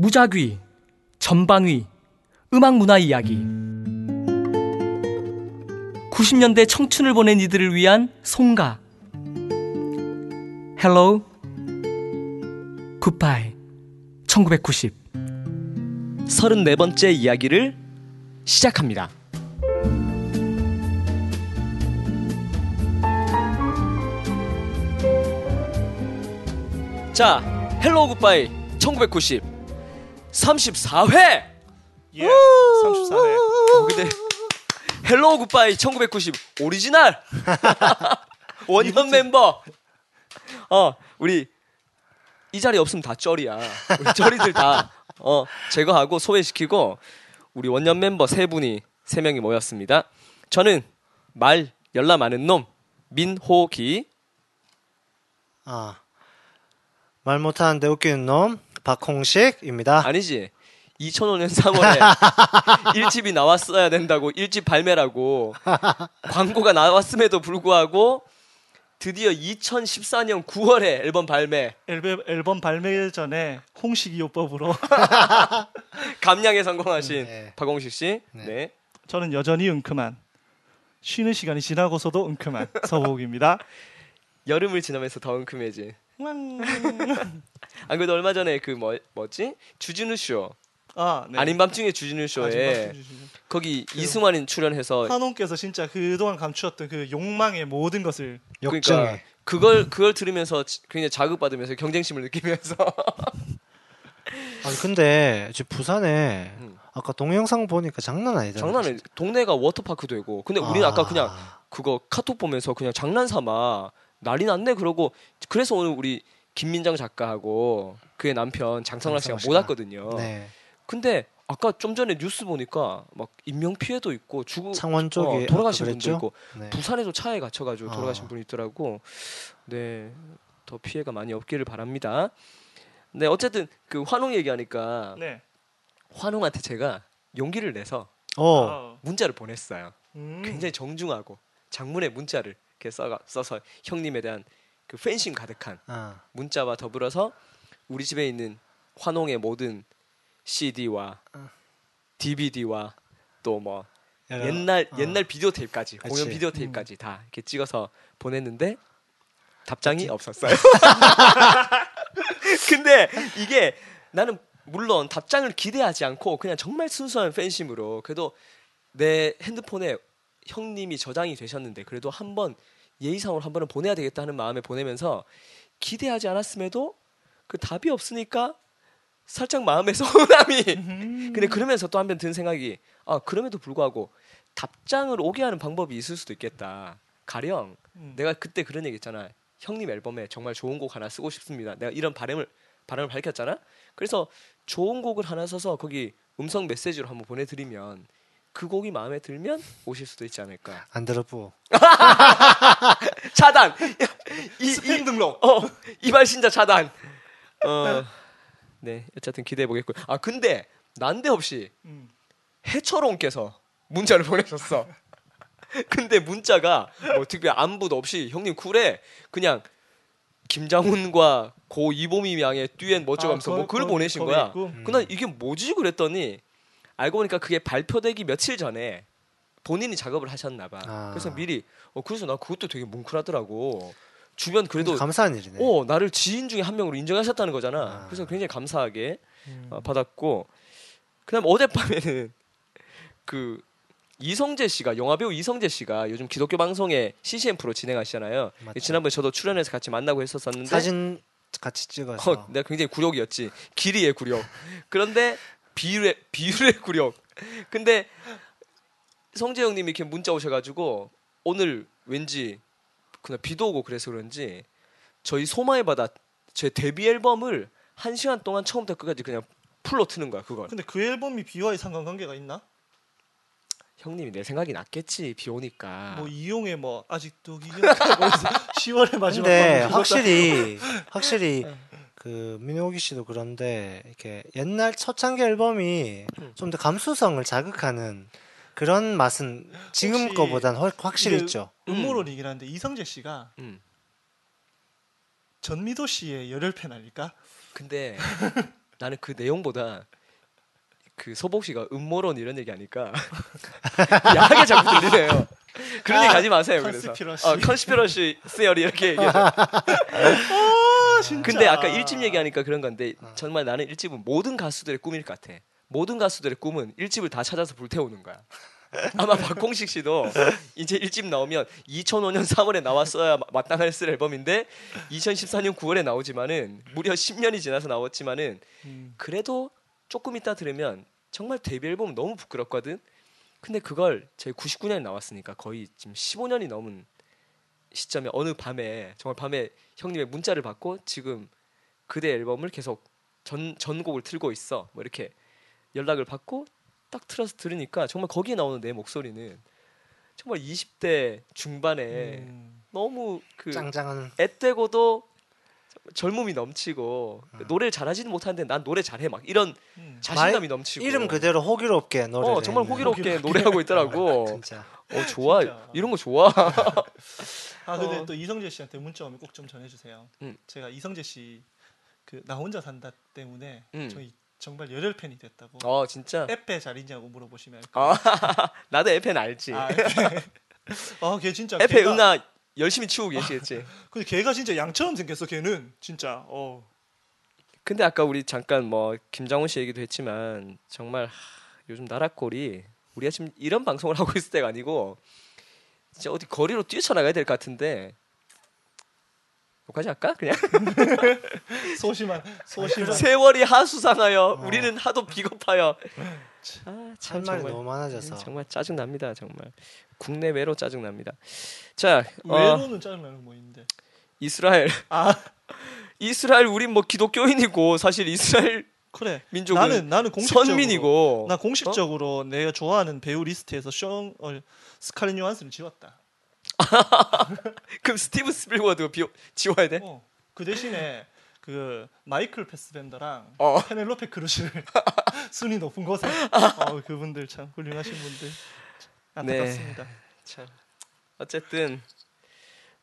무작위, 전방위, 음악 문화 이야기. 90년대 청춘을 보낸 이들을 위한 송가. Hello, Goodbye. 1990. 34번째 이야기를 시작합니다. 자, Hello Goodbye 1990 34회. 예, 34회. 어, 근데 Hello Goodbye 1990 오리지널 원년 멤버. 어, 우리 이 자리 없으면 다 쩔이야. 우리 쩔이들 다 어, 제거하고 소외시키고 우리 원년 멤버 세 분이 세 명이 모였습니다. 저는 말 열나 많은 놈 민호기 아, 말 못하는데 웃기는 놈 박홍식입니다. 아니지. 2005년 3월에 1집이 나왔어야 된다고 1집 발매라고 광고가 나왔음에도 불구하고 드디어 2014년 9월에 앨범 발매 앨범, 앨범 발매 전에 홍식이 요법으로 감량에 성공하신 네. 박홍식 씨. 네. 네. 저는 여전히 은큼한 쉬는 시간이 지나고서도 은큼한 서복입니다. 여름을 지나면서 더 은큼해진. 안 그래도 얼마 전에 그 뭐 뭐지? 주진우 쇼. 아, 네. 아닌 밤중에 주진우 쇼에 거기 이승환이 출연해서 한홍께서 진짜 그동안 감추었던 그 욕망의 모든 것을 그러니까 그걸 그걸 들으면서 지- 굉장히 자극받으면서 경쟁심을 느끼면서 아니 근데 지금 부산에 음. 아까 동영상 보니까 장난 아니잖아. 장난해. 동네가 워터파크 되고. 근데 우리는 아. 아. 까 그냥 그거 카톡 보면서 그냥 장난 삼아 난리 났네 그러고 그래서 오늘 우리 김민정 작가하고 그의 남편 장성락 씨가 못. 왔거든요. 네. 근데 아까 좀 전에 뉴스 보니까 막 인명 피해도 있고 죽은 창원 쪽에 어, 돌아가신 분도? 있고 네. 부산에도 차에 갇혀가지고 돌아가신 아. 분이 있더라고. 네, 더 피해가 많이 없기를 바랍니다. 네, 어쨌든 그 환웅 얘기하니까 네. 환웅한테 제가 용기를 내서 어. 아, 문자를 보냈어요. 음. 굉장히 정중하고 장문의 문자를 이렇게 써, 써서 형님에 대한 그 팬심 가득한 아. 문자와 더불어서 우리 집에 있는 환홍의 모든 CD와 DVD와 또 뭐 옛날 어. 옛날 비디오 테이프까지 그치. 공연 비디오 테이프까지 다 이렇게 찍어서 보냈는데 답장이 없었어요. 근데 이게 나는 물론 답장을 기대하지 않고 그냥 정말 순수한 팬심으로 그래도 내 핸드폰에 형님이 저장이 되셨는데 그래도 한 번 예의상으로 한 번은 보내야 되겠다 하는 마음에 보내면서 기대하지 않았음에도 그 답이 없으니까 살짝 마음에 서운함이 근데 그러면서 또 한편 든 생각이 아 그럼에도 불구하고 답장을 오게 하는 방법이 있을 수도 있겠다. 가령 음. 내가 그때 그런 얘기 했잖아. 형님 앨범에 정말 좋은 곡 하나 쓰고 싶습니다. 내가 이런 바람을 바람을 밝혔잖아. 그래서 좋은 곡을 하나 써서 거기 음성 메시지로 한번 보내드리면 그 곡이 마음에 들면 오실 수도 있지 않을까 안 들어보. 차단 이, 스팸 이, 등록. 어 이발 신자 차단 어 네 어쨌든 기대해 보겠고요 아 근데 난데없이 음. 해철옹께서 문자를 보내셨어. 근데 문자가 뭐 특별 안부도 없이 형님 쿨해 그냥 김장훈과 고 이보미 양의 듀엣 멋져가면서 아, 뭐 거기- 보내신 거야. 있고? 음. 그난 이게 뭐지 그랬더니 알고 보니까 그게 발표되기 며칠 전에 본인이 작업을 하셨나 봐. 아. 그래서 미리 어 그래서 나 그것도 되게 뭉클하더라고. 주변 그래도 감사한 일이네. 어 나를 지인 중에 한 명으로 인정하셨다는 거잖아. 아. 그래서 굉장히 감사하게 음. 어, 받았고 그다음 어젯밤에는 그 이성재 씨가 영화 배우 이성재 씨가 요즘 기독교 방송에 CCM 프로 진행하시잖아요. 맞죠. 지난번에 저도 출연해서 같이 만나고 했었었는데 사진 같이 찍어서 어, 내가 굉장히 굴욕이었지. 길이의 굴욕. 그런데 비율의 비율의 굴욕. 근데 성재 형님이 이렇게 문자 오셔가지고 오늘 왠지 그냥 비도 오고 그래서 그런지 저희 소마의 바다 제 데뷔 앨범을 한 시간 동안 처음부터 끝까지 그냥 풀로 트는 거야 그걸. 근데 그 앨범이 비와의 상관관계가 있나? 형님이 내 생각이 낫겠지 비 오니까. 뭐 이용의 뭐 아직도 기억하고 10월의 마지막 근데 확실히 확실히 그 민호기 씨도 그런데 이렇게 옛날 초창기 앨범이 음. 좀더 감수성을 자극하는 그런 맛은 지금 거보단 훨- 확실히 있죠. 음모론이긴 한데 이성재 씨가 음. 전미도 씨의 열혈 팬 아닐까? 근데 나는 그 내용보다 그 서복 씨가 음모론 이런 얘기 하니까 야하게 자꾸 들리네요. 그런 얘기 하지 마세요. 그래서 conspiracy. 어, conspiracy theory 이렇게 얘기해서 아, 진짜. 근데 아까 일집 얘기하니까 그런 건데 정말 나는 일집은 모든 가수들의 꿈일 것 같아. 모든 가수들의 꿈은 일집을 다 찾아서 불태우는 거야. 아마 박공식 씨도 이제 일집 나오면 2005년 3월에 나왔어야 마- 마땅했을 앨범인데 2014년 9월에 나오지만은 무려 10년이 지나서 나왔지만은 음. 그래도 조금 이따 들으면 정말 데뷔 앨범 너무 부끄럽거든. 근데 그걸 저희 99년에 나왔으니까 거의 지금 15년이 넘은 시점에 어느 밤에 정말 밤에 형님의 문자를 받고 지금 그대 앨범을 계속 전 전곡을 틀고 있어. 뭐 이렇게 연락을 받고 딱 틀어서 들으니까 정말 거기에 나오는 내 목소리는 정말 20대 중반에 음. 너무 그 짱짱한 앳되고도 젊음이 넘치고 노래를 잘하지는 못하는데 난 노래 잘해 막 이런 음. 자신감이 넘치고 이름 그대로 호기롭게 노래를 어 정말 했네. 호기롭게 노래하고 있더라고. 진짜 어 좋아 진짜. 이런 거 좋아. 아 근데 어. 또 이성재 씨한테 문자 오면 꼭 좀 전해주세요. 음. 제가 이성재 씨 그 나 혼자 산다 때문에 음. 저희 정말 열혈 팬이 됐다고. 어 진짜. 에페 잘 있냐고 물어보시면. 아 나도 에페는 알지. 아, 에페. 아, 걔 진짜. 에페 걔가- 응아 열심히 치우고 계시겠지. 근데 걔가 진짜 양처럼 생겼어. 걔는 진짜. 어. 근데 아까 우리 잠깐 뭐 김장훈 씨 얘기도 했지만 정말 하, 요즘 나라꼴이 우리가 지금 이런 방송을 하고 있을 때가 아니고 진짜 어디 거리로 뛰쳐나가야 될 것 같은데. 여기까지 할까? 그냥? 소심한 소심한. 세월이 하수상하여 우리는 하도 비겁하여. 아, 참 정말. 너무 많아져서. 정말 짜증 납니다 정말. 국내외로 짜증 납니다. 자 어, 외로는 짜증 나는 뭐 있는데. 이스라엘. 아. 이스라엘 우린 뭐 기독교인이고 사실 이스라엘 그래. 민족은 나는 나는 공식적으로 선민이고. 나 공식적으로 내가 좋아하는 배우 리스트에서 숀 어, 스칼렛 요한슨을 지웠다. 그럼 스티브 스필버그도 지워야 돼? 어, 그 대신에 그 마이클 패스벤더랑 어. 페넬로페 크루즈를 순위 높은 곳에 어, 그분들 참 훌륭하신 분들 안타깝습니다. 참 어쨌든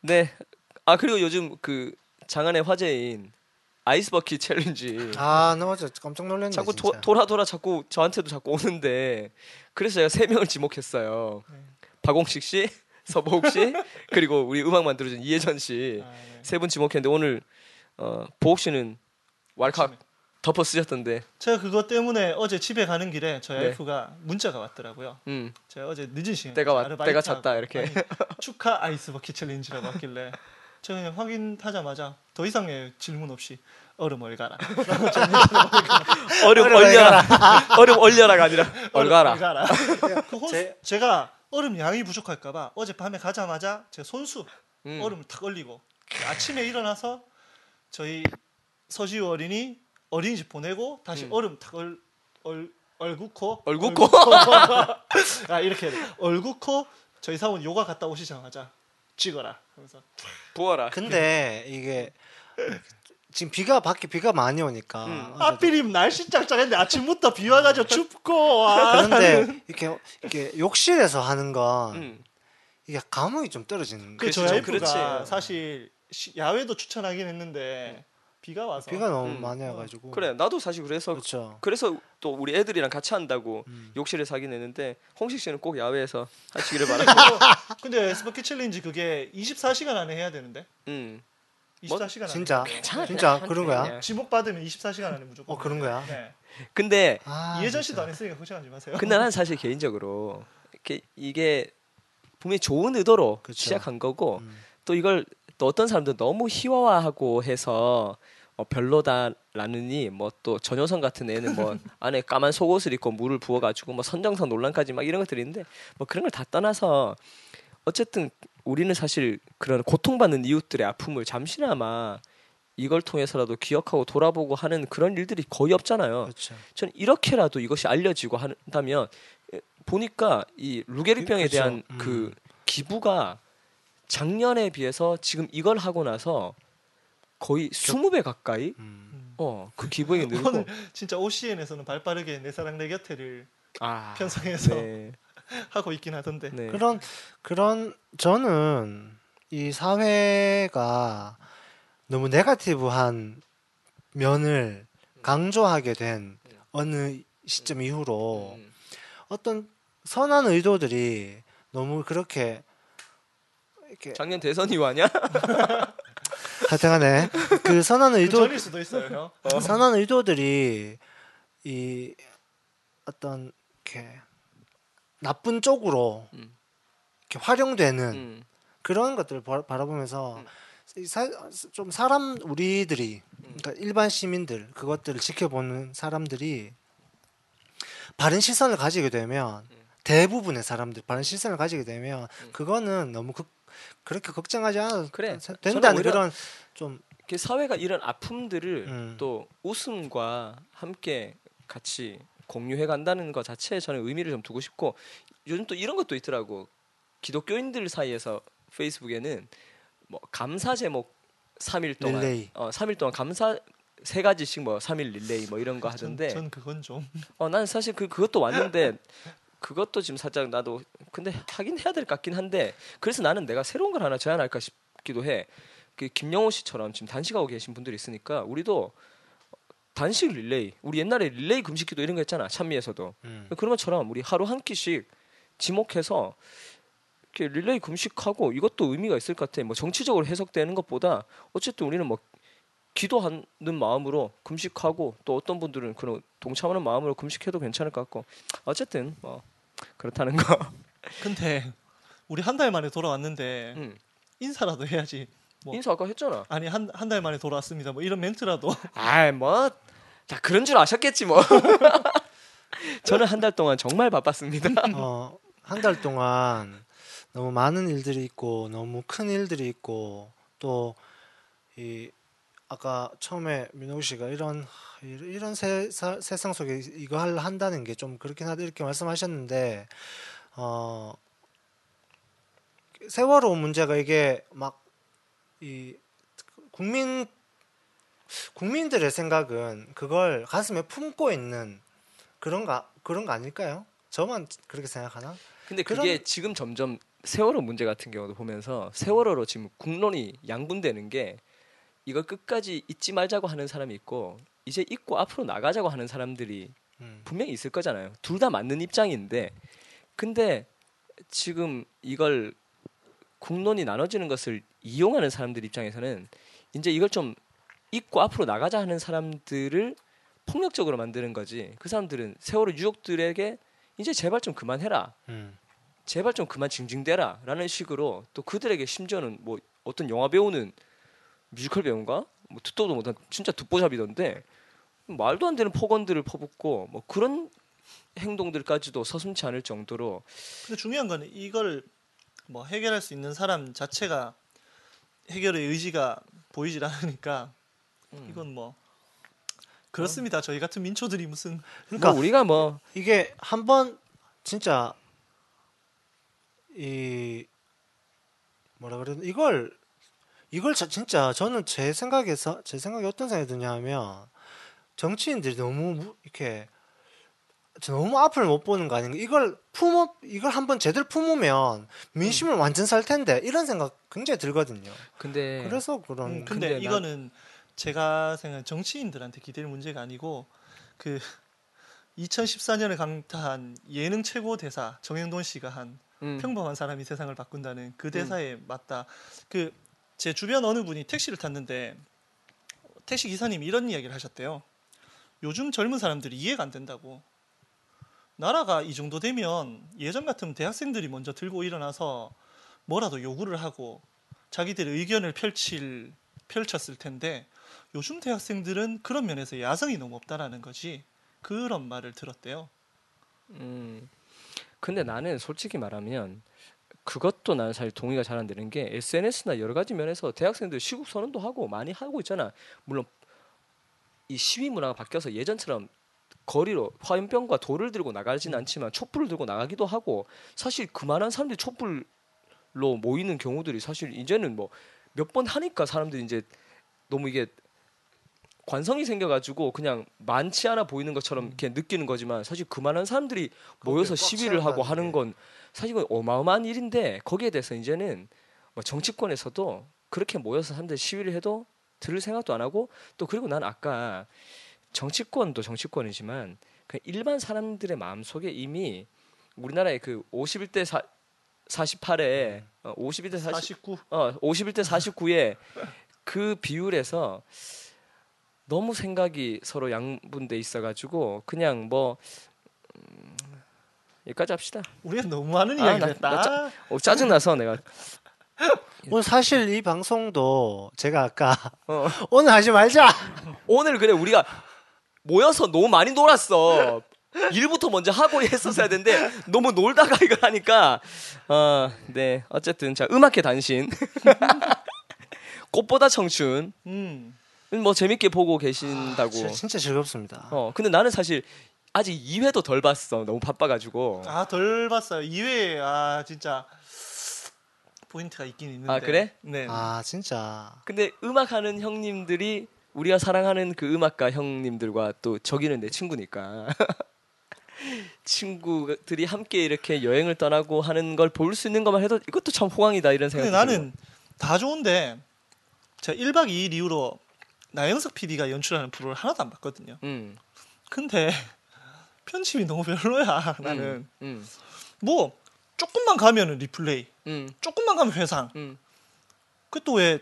네. 아 그리고 요즘 그 장안의 화제인 아이스 버킷 챌린지 아, 나 어제 깜짝 놀랐네. 자꾸. 도, 돌아 돌아 자꾸 저한테도 자꾸 오는데 그래서 제가 세 명을 지목했어요. 네. 박홍식 씨, 서보욱 씨, 그리고 우리 음악 만들어준 이혜전 씨 아, 네. 세분 지목했는데 오늘 어, 보욱 씨는 왈칵. 덮어 쓰셨던데. 제가 그것 때문에 어제 집에 가는 길에 저희 네. 와이프가 문자가 왔더라고요. 음. 제가 어제 늦은 시간에 때가 왔- 때가 찼다, 이렇게. 아니, 축하 ice bucket challenge라고 왔길래 제가 그냥 확인하자마자 더 이상의 질문 없이 얼음 얼가라. 얼음 얼려라. 얼음 얼려라가 아니라 얼가라. 얼가라. 그 호수, 제- 제가 얼음 양이 부족할까봐 어제 밤에 가자마자 제 손수 음. 얼음을 탁 얼리고 아침에 일어나서 저희 서지우 어린이 어린이집 보내고 다시 음. 얼음 탁 얼, 얼, 얼구코 얼구코? 아 이렇게 해야 돼. 얼구코 저희 사원 요가 갔다 오시자마자 찍어라 그래서 부어라. 근데 이게 지금 비가 밖에 비가 많이 오니까 음. 하필이면 날씨 짱짱했는데 아침부터 비 와가지고 춥고 아, 그런데 이렇게 이렇게 욕실에서 하는 건 음. 이게 감흥이 좀 떨어지는 그 저희 그렇지. 사실 시- 야외도 추천하긴 했는데 비가 와서 비가 너무 음. 많이 와가지고 그래 나도 사실 그래서 그렇죠. 그래서 또 우리 애들이랑 같이 한다고 음. 욕실에서 하긴 했는데 홍식 씨는 꼭 야외에서 하시기를 바라고. 근데 ice bucket challenge 그게 24시간 안에 해야 되는데 음. 24시간 안에 진짜 괜찮아, 진짜 그런 거야? 지목 받으면 24시간 안에 무조건 어 그런 거야? 네. 근데 아, 진짜. 씨도 안 했으니까 걱정하지 마세요. 근데 난 사실 개인적으로 이게, 이게 분명히 좋은 의도로 그쵸. 시작한 거고 음. 또 이걸 또 어떤 사람들 너무 희화화하고 해서 어, 별로다라느니 뭐 또 전효선 같은 애는 뭐 안에 까만 속옷을 입고 물을 부어가지고 뭐 선정성 논란까지 막 이런 것들이 있는데 뭐 그런 걸 다 떠나서 어쨌든 우리는 사실 그런 고통받는 이웃들의 아픔을 잠시나마 이걸 통해서라도 기억하고 돌아보고 하는 그런 일들이 거의 없잖아요. 그렇죠. 저는 이렇게라도 이것이 알려지고 한다면 에, 보니까 이 루게리병에 그쵸. 대한 음. 그 기부가 작년에 비해서 지금 이걸 하고 나서 거의 20배 가까이 음. 음. 어그 기부액이 늘고 오늘 진짜 OCN에서는 발빠르게 내 사랑 내 곁에를 아 편성해서 네, 하고 있긴 하던데. 네. 그런 그런 저는 이 사회가 너무 네가티브한 면을 강조하게 된 어느 시점 이후로 음. 어떤 선한 의도들이 너무 그렇게 이렇게 작년 대선 이후 아니야? 하여튼간에 그 선한 그 의도 전일 수도 있어요, 형. 선한 의도들이 이 어떤 이렇게 나쁜 쪽으로 음. 이렇게 활용되는 음. 그런 것들을 바- 바라보면서 음. 이 사, 좀 사람 우리들이 그러니까 일반 시민들 그것들을 지켜보는 사람들이 바른 시선을 가지게 되면 음. 대부분의 사람들 바른 시선을 가지게 되면 음. 그거는 너무 극, 그렇게 걱정하지 않아도 그래. 된다는 그런 좀그 사회가 이런 아픔들을 음. 또 웃음과 함께 같이 공유해 간다는 것 자체에 저는 의미를 좀 두고 싶고 요즘 또 이런 것도 있더라고 기독교인들 사이에서 페이스북에는 뭐 감사 제목 3일 동안 릴레이. 어 3일 동안 감사 세 가지씩 뭐 3일 릴레이 뭐 이런 거 하던데 전, 전 그건 좀어 나는 사실 그 그것도 왔는데 그것도 지금 살짝 나도 근데 하긴 해야 될 것 같긴 한데 그래서 나는 내가 새로운 걸 하나 제안할까 싶기도 해. 그 김영호 씨처럼 지금 단식하고 계신 분들이 있으니까 우리도 단식 릴레이 우리 옛날에 릴레이 금식기도 이런 거 했잖아 찬미에서도 음. 그런 것처럼 우리 하루 한 끼씩 지목해서 이렇게 릴레이 금식하고 이것도 의미가 있을 것 같아. 뭐 정치적으로 해석되는 것보다 어쨌든 우리는 뭐 기도하는 마음으로 금식하고 또 어떤 분들은 그런 동참하는 마음으로 금식해도 괜찮을 것 같고 어쨌든 뭐 그렇다는 거. 근데 우리 한 달 만에 돌아왔는데 음. 인사라도 해야지. 뭐. 인사 아까 했잖아. 아니 한 한 달 만에 돌아왔습니다. 뭐 이런 멘트라도 아이 뭐. 다 그런 줄 아셨겠지 뭐. 저는 한 달 동안 정말 바빴습니다. 어, 한 달 동안 너무 많은 일들이 있고 너무 큰 일들이 있고 또 이 아까 처음에 민호 씨가 이런 이런 세, 사- 세상 속에 이거 할 한다는 게 좀 그렇긴 하다 이렇게 말씀하셨는데 어 세월호 문제가 이게 막 이 국민 국민들의 생각은 그걸 가슴에 품고 있는 그런가 그런 거 아닐까요? 저만 그렇게 생각하나? 근데 그런- 그게 지금 점점 세월호 문제 같은 경우도 보면서 세월호로 지금 국론이 양분되는 게 이걸 끝까지 잊지 말자고 하는 사람이 있고 이제 잊고 앞으로 나가자고 하는 사람들이 음. 분명히 있을 거잖아요. 둘 다 맞는 입장인데 근데 지금 이걸 국론이 나눠지는 것을 이용하는 사람들 입장에서는 이제 이걸 좀 잊고 앞으로 나가자 하는 사람들을 폭력적으로 만드는 거지. 그 사람들은 세월호 유족들에게 이제 제발 좀 그만해라. 음. 제발 좀 그만 징징대라 라는 식으로 또 그들에게 심지어는 뭐 어떤 영화 배우는 뮤지컬 배우인가 뭐 듣도 못한 진짜 듣보잡이던데 말도 안 되는 폭언들을 퍼붓고 뭐 그런 행동들까지도 서슴치 않을 정도로 근데 중요한 거는 이걸 뭐 해결할 수 있는 사람 자체가 해결의 의지가 보이질 않으니까 음. 이건 뭐 그렇습니다. 저희 같은 민초들이 무슨 그러니까 뭐 우리가 뭐 이게 한 번 진짜 이 뭐라 그래 이걸 이걸 자- 진짜 저는 제 생각에서 제 생각에 어떤 생각이 드냐면 정치인들이 너무 무- 이렇게 저 너무 앞을 못 보는 거 아닌가 이걸 품어 이걸 한번 제대로 품으면 민심을 완전 살 텐데 이런 생각 굉장히 들거든요. 근데 그래서 그런 음, 근데, 근데 난- 이거는 제가 생각한 정치인들한테 기댈 문제가 아니고 그 2014년을 강타한 예능 최고 대사 정영돈 씨가 한 음, 평범한 사람이 세상을 바꾼다는 그 대사에 맞다. 그 제 주변 어느 분이 택시를 탔는데 택시 기사님이 이런 이야기를 하셨대요. 요즘 젊은 사람들이 이해가 안 된다고. 나라가 이 정도 되면 예전 같으면 대학생들이 먼저 들고 일어나서 뭐라도 요구를 하고 자기들의 의견을 펼칠 펼쳤을 텐데 요즘 대학생들은 그런 면에서 야성이 너무 없다라는 거지. 그런 말을 들었대요. 음. 근데 나는 솔직히 말하면 그것도 나는 사실 동의가 잘 안 되는 게 SNS나 여러 가지 면에서 대학생들 시국 선언도 하고 많이 하고 있잖아. 물론 이 시위 문화가 바뀌어서 예전처럼 거리로 화염병과 돌을 들고 나가지는 않지만 촛불을 들고 나가기도 하고 사실 그만한 사람들이 촛불로 모이는 경우들이 사실 이제는 뭐 몇 번 하니까 사람들이 이제 너무 이게 관성이 생겨가지고 그냥 많지 않아 보이는 것처럼 이렇게 느끼는 거지만 사실 그만한 사람들이 모여서 시위를 하고 하는 게. 건 사실 이건 어마어마한 일인데 거기에 대해서 이제는 뭐 정치권에서도 그렇게 모여서 사람들 시위를 해도 들을 생각도 안 하고 또 그리고 난 아까 정치권도 정치권이지만 그 일반 사람들의 마음 속에 이미 우리나라의 그 51대 4, 48에 어, 51대 40, 49. 어 51대 49의 그 비율에서 너무 생각이 서로 양분돼 있어가지고 그냥 뭐 음, 여기까지 합시다. 우리가 너무 많은 아, 이야기를 나- 했다. 나 짜- 어, 짜증 나서 내가 오늘 사실 이 방송도 제가 아까 어. 오늘 하지 말자. 오늘 그래 우리가 모여서 너무 많이 놀았어. 일부터 먼저 하고 했었어야 되는데 너무 놀다가 이걸 하니까 어네 어쨌든 자 음악회 단신 꽃보다 청춘 음. 뭐 재밌게 보고 계신다고 진짜, 진짜 즐겁습니다. 어 근데 나는 사실 아직 2회도 덜 봤어 너무 바빠가지고 아, 덜 봤어요. 2회 아, 진짜 포인트가 있긴 있는데. 아, 그래? 네. 아 진짜 근데 음악하는 형님들이 우리가 사랑하는 그 음악가 형님들과 또 저기는 내 친구니까 친구들이 함께 이렇게 여행을 떠나고 하는 걸 볼 수 있는 것만 해도 이것도 참 호강이다 이런 생각이 근데 나는 다 좋은데 제가 1박 2일 이후로 나영석 PD가 연출하는 프로를 하나도 안 봤거든요. 음, 근데 편집이 너무 별로야. 나는 음, 뭐 조금만 가면은 리플레이, 음, 조금만 가면 회상. 음. 그또 왜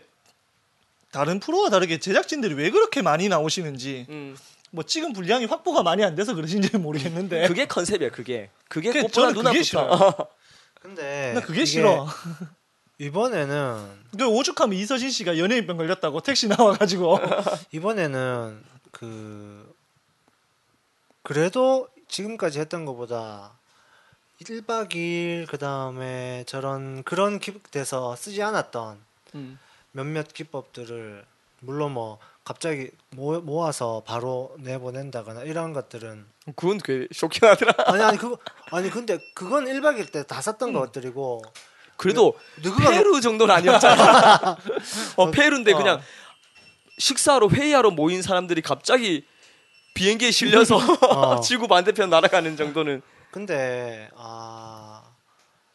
다른 프로와 다르게 제작진들이 왜 그렇게 많이 나오시는지 음. 뭐 찍은 분량이 확보가 많이 안 돼서 그러신지는 모르겠는데 그게 컨셉이야 그게 그게 꽃보다 누나부터 근데 나 그게 싫어. 이번에는 그 오죽하면 이서진 씨가 연예인병 걸렸다고 택시 나와가지고 이번에는 그 그래도 지금까지 했던 것보다 1박 2일 그 다음에 저런 그런 기돼서 쓰지 않았던 음. 몇몇 기법들을 물론 뭐 갑자기 모, 모아서 바로 내보낸다거나 이런 것들은 그건 꽤 쇼킹하더라 아니 아니 그거 아니 근데 그건 1박 2일 때다 음. 썼던 것들이고 그래도 누구가 페루 정도는 아니었잖아 어 페루인데 어. 그냥 식사하러 회의하러 모인 사람들이 갑자기 비행기에 실려서 어. 지구 반대편 날아가는 정도는 근데 아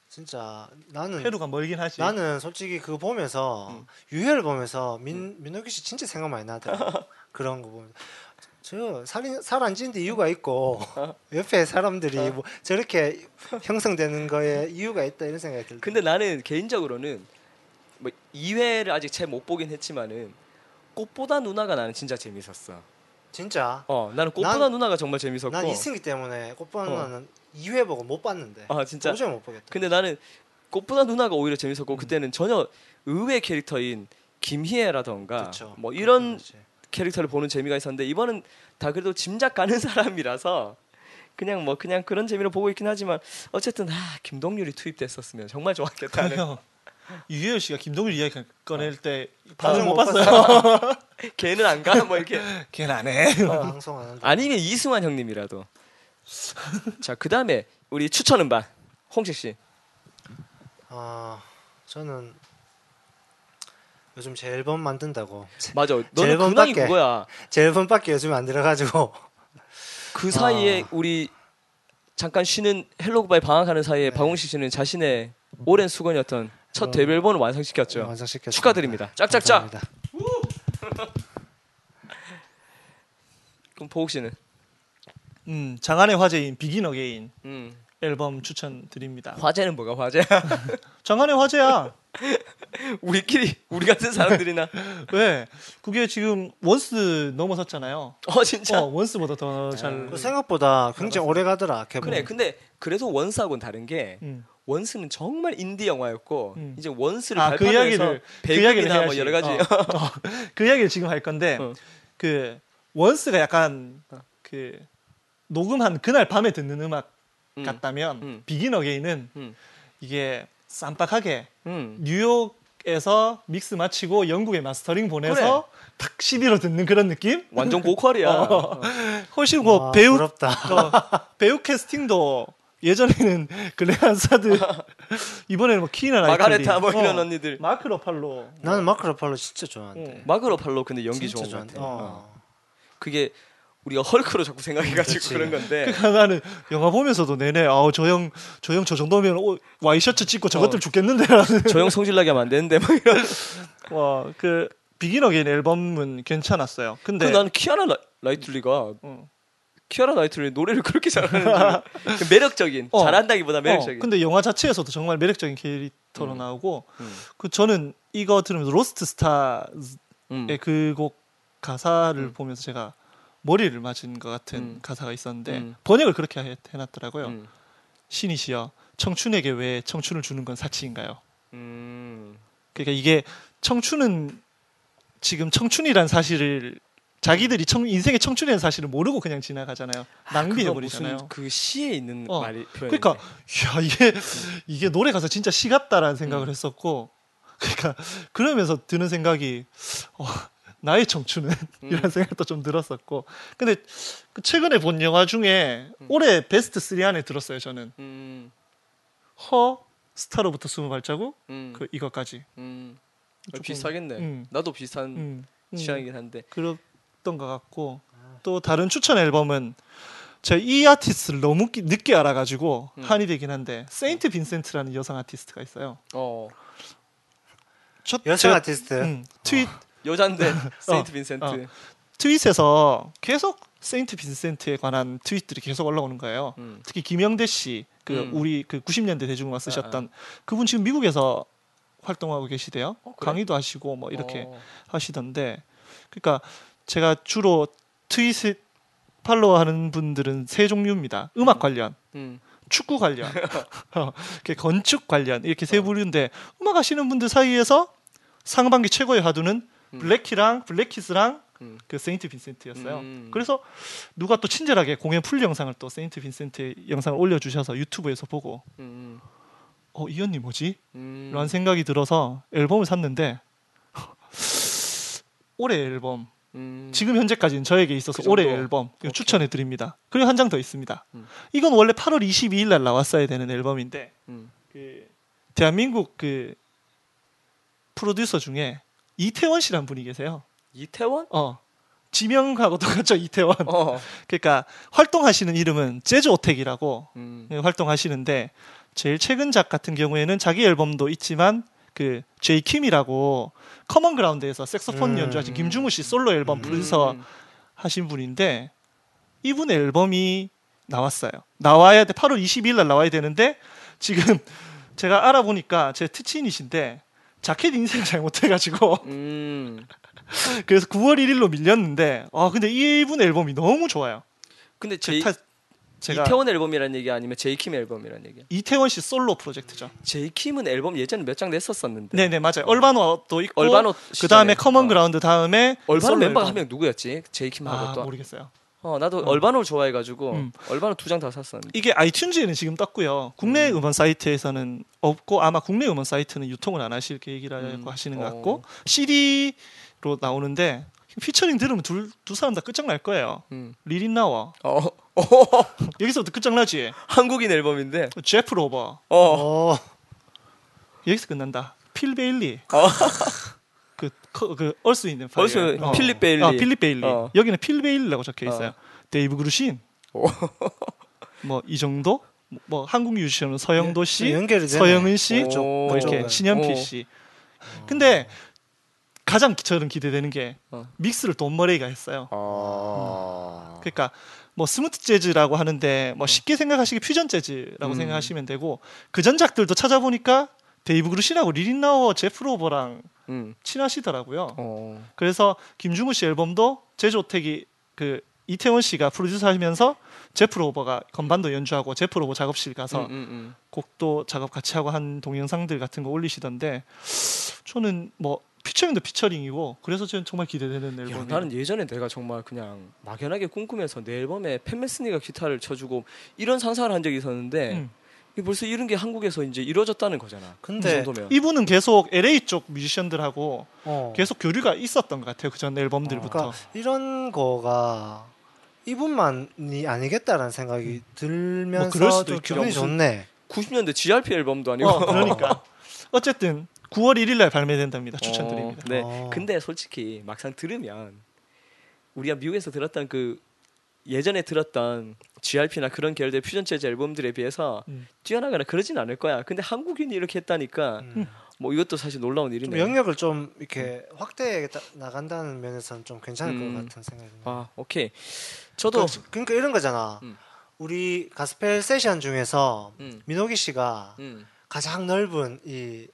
진짜 나는 페루가 멀긴 하지. 나는 솔직히 그거 보면서 음. 유해를 보면서 민 민혁이 씨 진짜 생각 많이 나더라 그런 거 보면 저 살인 살안 찌는 데 이유가 있고 어. 옆에 사람들이 뭐 저렇게 형성되는 거에 이유가 있다 이런 생각이 들더 근데 나는 개인적으로는 뭐 2회를 아직 채못 보긴 했지만은 꽃보다 누나가 나는 진짜 재밌었어. 진짜 어, 나는 꽃보다 난- 누나가 정말 재밌었고. 난 이승기 때문에 꽃보다 어. 누나는 2회 보고 못 봤는데 아 진짜. 도저히 못 보겠다 근데 나는 꽃보다 누나가 오히려 음. 재밌었고 그때는 전혀 의외 캐릭터인 김희애라던가 그쵸. 뭐 이런. 캐릭터를 보는 재미가 있었는데 이번은 다 그래도 짐작 가는 사람이라서 그냥 뭐 그냥 그런 재미로 보고 있긴 하지만 어쨌든 아 김동률이 투입됐었으면 정말 좋았겠다는. 형 유혜열 씨가 김동률 이야기 꺼낼 때 반응 반응 못못 봤어요. 걔는 안 가? 뭐 이렇게. 걔는 안 해. 방송 안 한다 아니면 이승환 형님이라도. 자 그 다음에 우리 추천 음반 홍식 씨. 아 저는 요즘 제 앨범 만든다고 맞아 너는 근황이 밖에. 그거야 제 앨범밖에 요즘 안 들어가지고 그 사이에 아. 우리 잠깐 쉬는 헬로그바에 방학하는 사이에 박홍식 씨는 자신의 오랜 수건이었던 첫 어. 데뷔 앨범을 완성시켰죠 완성시켰습니다. 축하드립니다 짝짝짝. 그럼 보옥 씨는 음, 장안의 화제인 Begin Again 음, 앨범 추천드립니다. 화제는 뭐가 화제야 장안의 화제야. 우리끼리 우리 같은 사람들이나 왜? 그게 지금 Once 넘어섰잖아요. 어 진짜 어, Once보다 더 잘. 그 생각보다 굉장히 오래 가더라. 개봉. 그래 근데 그래도 Once하고는 다른 게 음. Once는 정말 인디 영화였고 음. 이제 Once를 아, 그 발판해서 이야기를 그 이야기를 배경이나 뭐 해야지. 여러 가지 어, 어, 그 이야기를 지금 할 건데 어. 그 원스가 약간 그 녹음한 그날 밤에 듣는 음악 음. 같다면 음. 비긴 어게인은 음. 이게 쌈박하게 음. 뉴욕에서 믹스 마치고 영국에 마스터링 보내서 탁 CD로 듣는 그런 느낌? 완전 보컬이야 어. 훨씬 뭐 와, 배우 부럽다. 어, 배우 캐스팅도 예전에는 글렌 사드 이번에는 뭐 키나 마가레타 뭐 이런 언니들 마크 러팔로 나는 마크 러팔로 진짜 좋아하는데. 어. 마크 러팔로 근데 연기 좋은 것 같아 좋아하는데. 어. 그게 우리가 헐크로 자꾸 생각해가지고. 그런 건데 그러니까 나는 영화 보면서도 내내 아우 저 형 저 형 저 정도면 오- 와이셔츠 찢고 저것들 어. 죽겠는데라는 저 형 성질나게 하면 안 되는데 막 이런 와그 Begin Again 앨범은 괜찮았어요. 근데 그 나는 키이라 나, 나이틀리가 어. 키이라 나이틀리 노래를 그렇게 잘하는지 그 매력적인 어. 잘한다기보다 어, 매력적인. 근데 영화 자체에서도 정말 매력적인 캐릭터로 음. 나오고 음. 그 저는 이거 들으면서 Lost Stars의 음. 그 곡 가사를 음. 보면서 제가 머리를 맞은 것 같은 음. 가사가 있었는데 음. 번역을 그렇게 해, 해놨더라고요. 음. 신이시여 청춘에게 왜 청춘을 주는 건 사치인가요? 음. 그러니까 이게 청춘은 지금 청춘이란 사실을 자기들이 청, 인생의 청춘이라는 사실을 모르고 그냥 지나가잖아요. 낭비해 그거 버리잖아요. 무슨 그 시에 있는 어. 말이 표현. 그러니까 야 이게 이게 노래 가사 진짜 시 같다라는 생각을 음. 했었고 그러니까 그러면서 드는 생각이 어, 나의 청춘은 음. 이런 생각도 좀 들었었고 근데 그 최근에 본 영화 중에 음. 올해 베스트 3 안에 들었어요 저는 음. 허 스타로부터 스무 발자국 음. 그 이것까지 음. 어, 조금, 비슷하겠네. 음. 나도 비슷한 음, 음. 취향이긴 한데. 그랬던 것 같고 또 다른 추천 앨범은 제가 이 아티스트를 너무 끼- 늦게 알아가지고 음. 한이 되긴 한데 세인트 빈센트라는 여성 아티스트가 있어요. 어. 저, 여성 제가, 아티스트. 음, 트윗 여잔데 세인트 빈센트. 어. 트윗에서 계속 세인트 빈센트에 관한 트윗들이 계속 올라오는 거예요. 음. 특히 김영대 씨, 그 음. 우리 그 90년대 대중음악 아, 쓰셨던 그분 지금 미국에서 활동하고 계시대요. 어, 그래? 강의도 하시고 뭐 이렇게 어. 하시던데, 그러니까 제가 주로 트윗을 follow하는 분들은 세 종류입니다. 음악 관련, 음. 축구 관련, 어, 이렇게 건축 관련 이렇게 세 부류인데 음악 하시는 분들 사이에서 상반기 최고의 화두는 음. 블랙키랑 블랙키스랑 음. 그 세인트 빈센트였어요. 음. 그래서 누가 또 친절하게 공연 full 영상을 또 세인트 빈센트 영상을 올려주셔서 유튜브에서 보고 음. 어이 언니 뭐지? 음. 라는 생각이 들어서 앨범을 샀는데 올해 앨범 음. 지금 현재까지는 저에게 있어서 그? 올해 앨범. 추천해 드립니다. 그리고 한 장 더 있습니다. 음. 이건 원래 8월 22일 날 나왔어야 되는 앨범인데 음. 그 대한민국 그 프로듀서 중에 이태원 씨란 분이 계세요. 이태원? 어. 지명하고 똑같죠 이태원. 어. 그러니까 활동하시는 이름은 재즈오텍이라고 음. 네, 활동하시는데 제일 최근 작 같은 경우에는 자기 앨범도 있지만 그 제이 킴이라고 커먼 그라운드에서 색소폰 음. 연주하신 김중우 씨 솔로 앨범 프로듀서 음. 하신 분인데 이분의 앨범이 나왔어요. 나와야 돼. 8월 22일 날 나와야 되는데 지금 제가 알아보니까 제 트친이신데 자켓 인쇄 잘못해가지고 음. 그래서 9월 1일로 밀렸는데 아 근데 이분 앨범이 너무 좋아요. 근데 제 타- 제가 이태원 앨범이라는 얘기 아니면 제이킴 앨범이라는 얘기야? 이태원 씨 솔로 프로젝트죠. 제이킴은 앨범 예전에 몇 장 냈었었는데. 네네 맞아요. 얼바노도 있고 얼바노 그 다음에. 커먼 어. 그라운드 다음에 얼바노 앨범. 한명 누구였지? 제이킴하고 아 또. 모르겠어요. 어 나도 어. 얼바노를 좋아해가지고 음. 얼바노 두 장 다 샀었는데. 이게 아이튠즈에는 지금 떴고요. 국내 음. 음. 원 사이트에서는 없고 아마 국내 음원 사이트는 유통을 안 하실 계획이라고 음. 하시는 것 어. 같고 CD로 나오는데 피처링 들으면 둘, 두 사람 다 끝장날 거예요. 음. 리 릿나워. 어. 여기서부터 끝장나지. 한국인 앨범인데. 제프 로버 어. 어. 여기서 끝난다. 필 베일리 어. 그, 커- 그 Earth, Wind & Fire. Earth 필립 베일리. 어, 필립 베일리. 어. 여기는 필 베일리라고 적혀 있어요. 어. 데이브 그루신. 오. 뭐이 정도? 뭐 한국 뮤지션은 서영도 씨, 되네. 서영은 씨, 오. 뭐 이렇게. 신현필 오. 씨. 근데 가장 저는 기대되는 게 어. 믹스를 돈 머레이가 했어요. 어. 그러니까 뭐 smooth 재즈라고 하는데 뭐 쉽게 생각하시기 퓨전 재즈라고 음. 생각하시면 되고 그 전작들도 찾아보니까 데이브 그루신하고 리 릿나워, 제프 로버랑 음. 친하시더라고요. 어. 그래서 김중우 씨 앨범도 재즈오텍이 그 이태원 씨가 프로듀서 하면서 제프 로버가 건반도 연주하고 제프 로버 작업실 가서 음, 음, 음. 곡도 작업 같이 하고 한 동영상들 같은 거 올리시던데 저는 뭐 피처링도 피처링이고 그래서 저는 정말 기대되는 야, 앨범이에요. 나는 예전에 내가 정말 그냥 막연하게 꿈꾸면서 내 앨범에 팬 메스니가 기타를 쳐주고 이런 상상을 한 적이 있었는데 음. 벌써 이런 게 한국에서 이제 이루어졌다는 거잖아. 근데 이 정도면. 이분은 계속 LA 쪽 뮤지션들하고 어. 계속 교류가 있었던 것 같아요. 그 전 앨범들부터. 그러니까 이런 거가 이분만이 아니겠다라는 생각이 들면서 뭐 그럴 수도 좀. 기분이 무슨- 좋네. 90년대 GRP 앨범도 아니고. 어, 그러니까 어쨌든 9월 1일 날 발매된답니다. 추천드립니다. 어, 네. 어. 근데 솔직히 막상 들으면 우리가 미국에서 들었던 그 예전에 들었던 GRP나 그런 계열의 퓨전 재즈 앨범들에 비해서 음. 뛰어나거나 그러진 않을 거야. 근데 한국인이 이렇게 했다니까 음. 뭐 이것도 사실 놀라운 좀 일이네. 영역을 좀 이렇게 확대해 나- 나간다는 면에서는 좀 괜찮을 음. 것 같은 생각이 듭니다. 아 오케이. 저도 그- 그러니까 이런 거잖아. 음. 우리 가스펠 세션 중에서 음, 민호기 씨가 음, 가장 넓은 이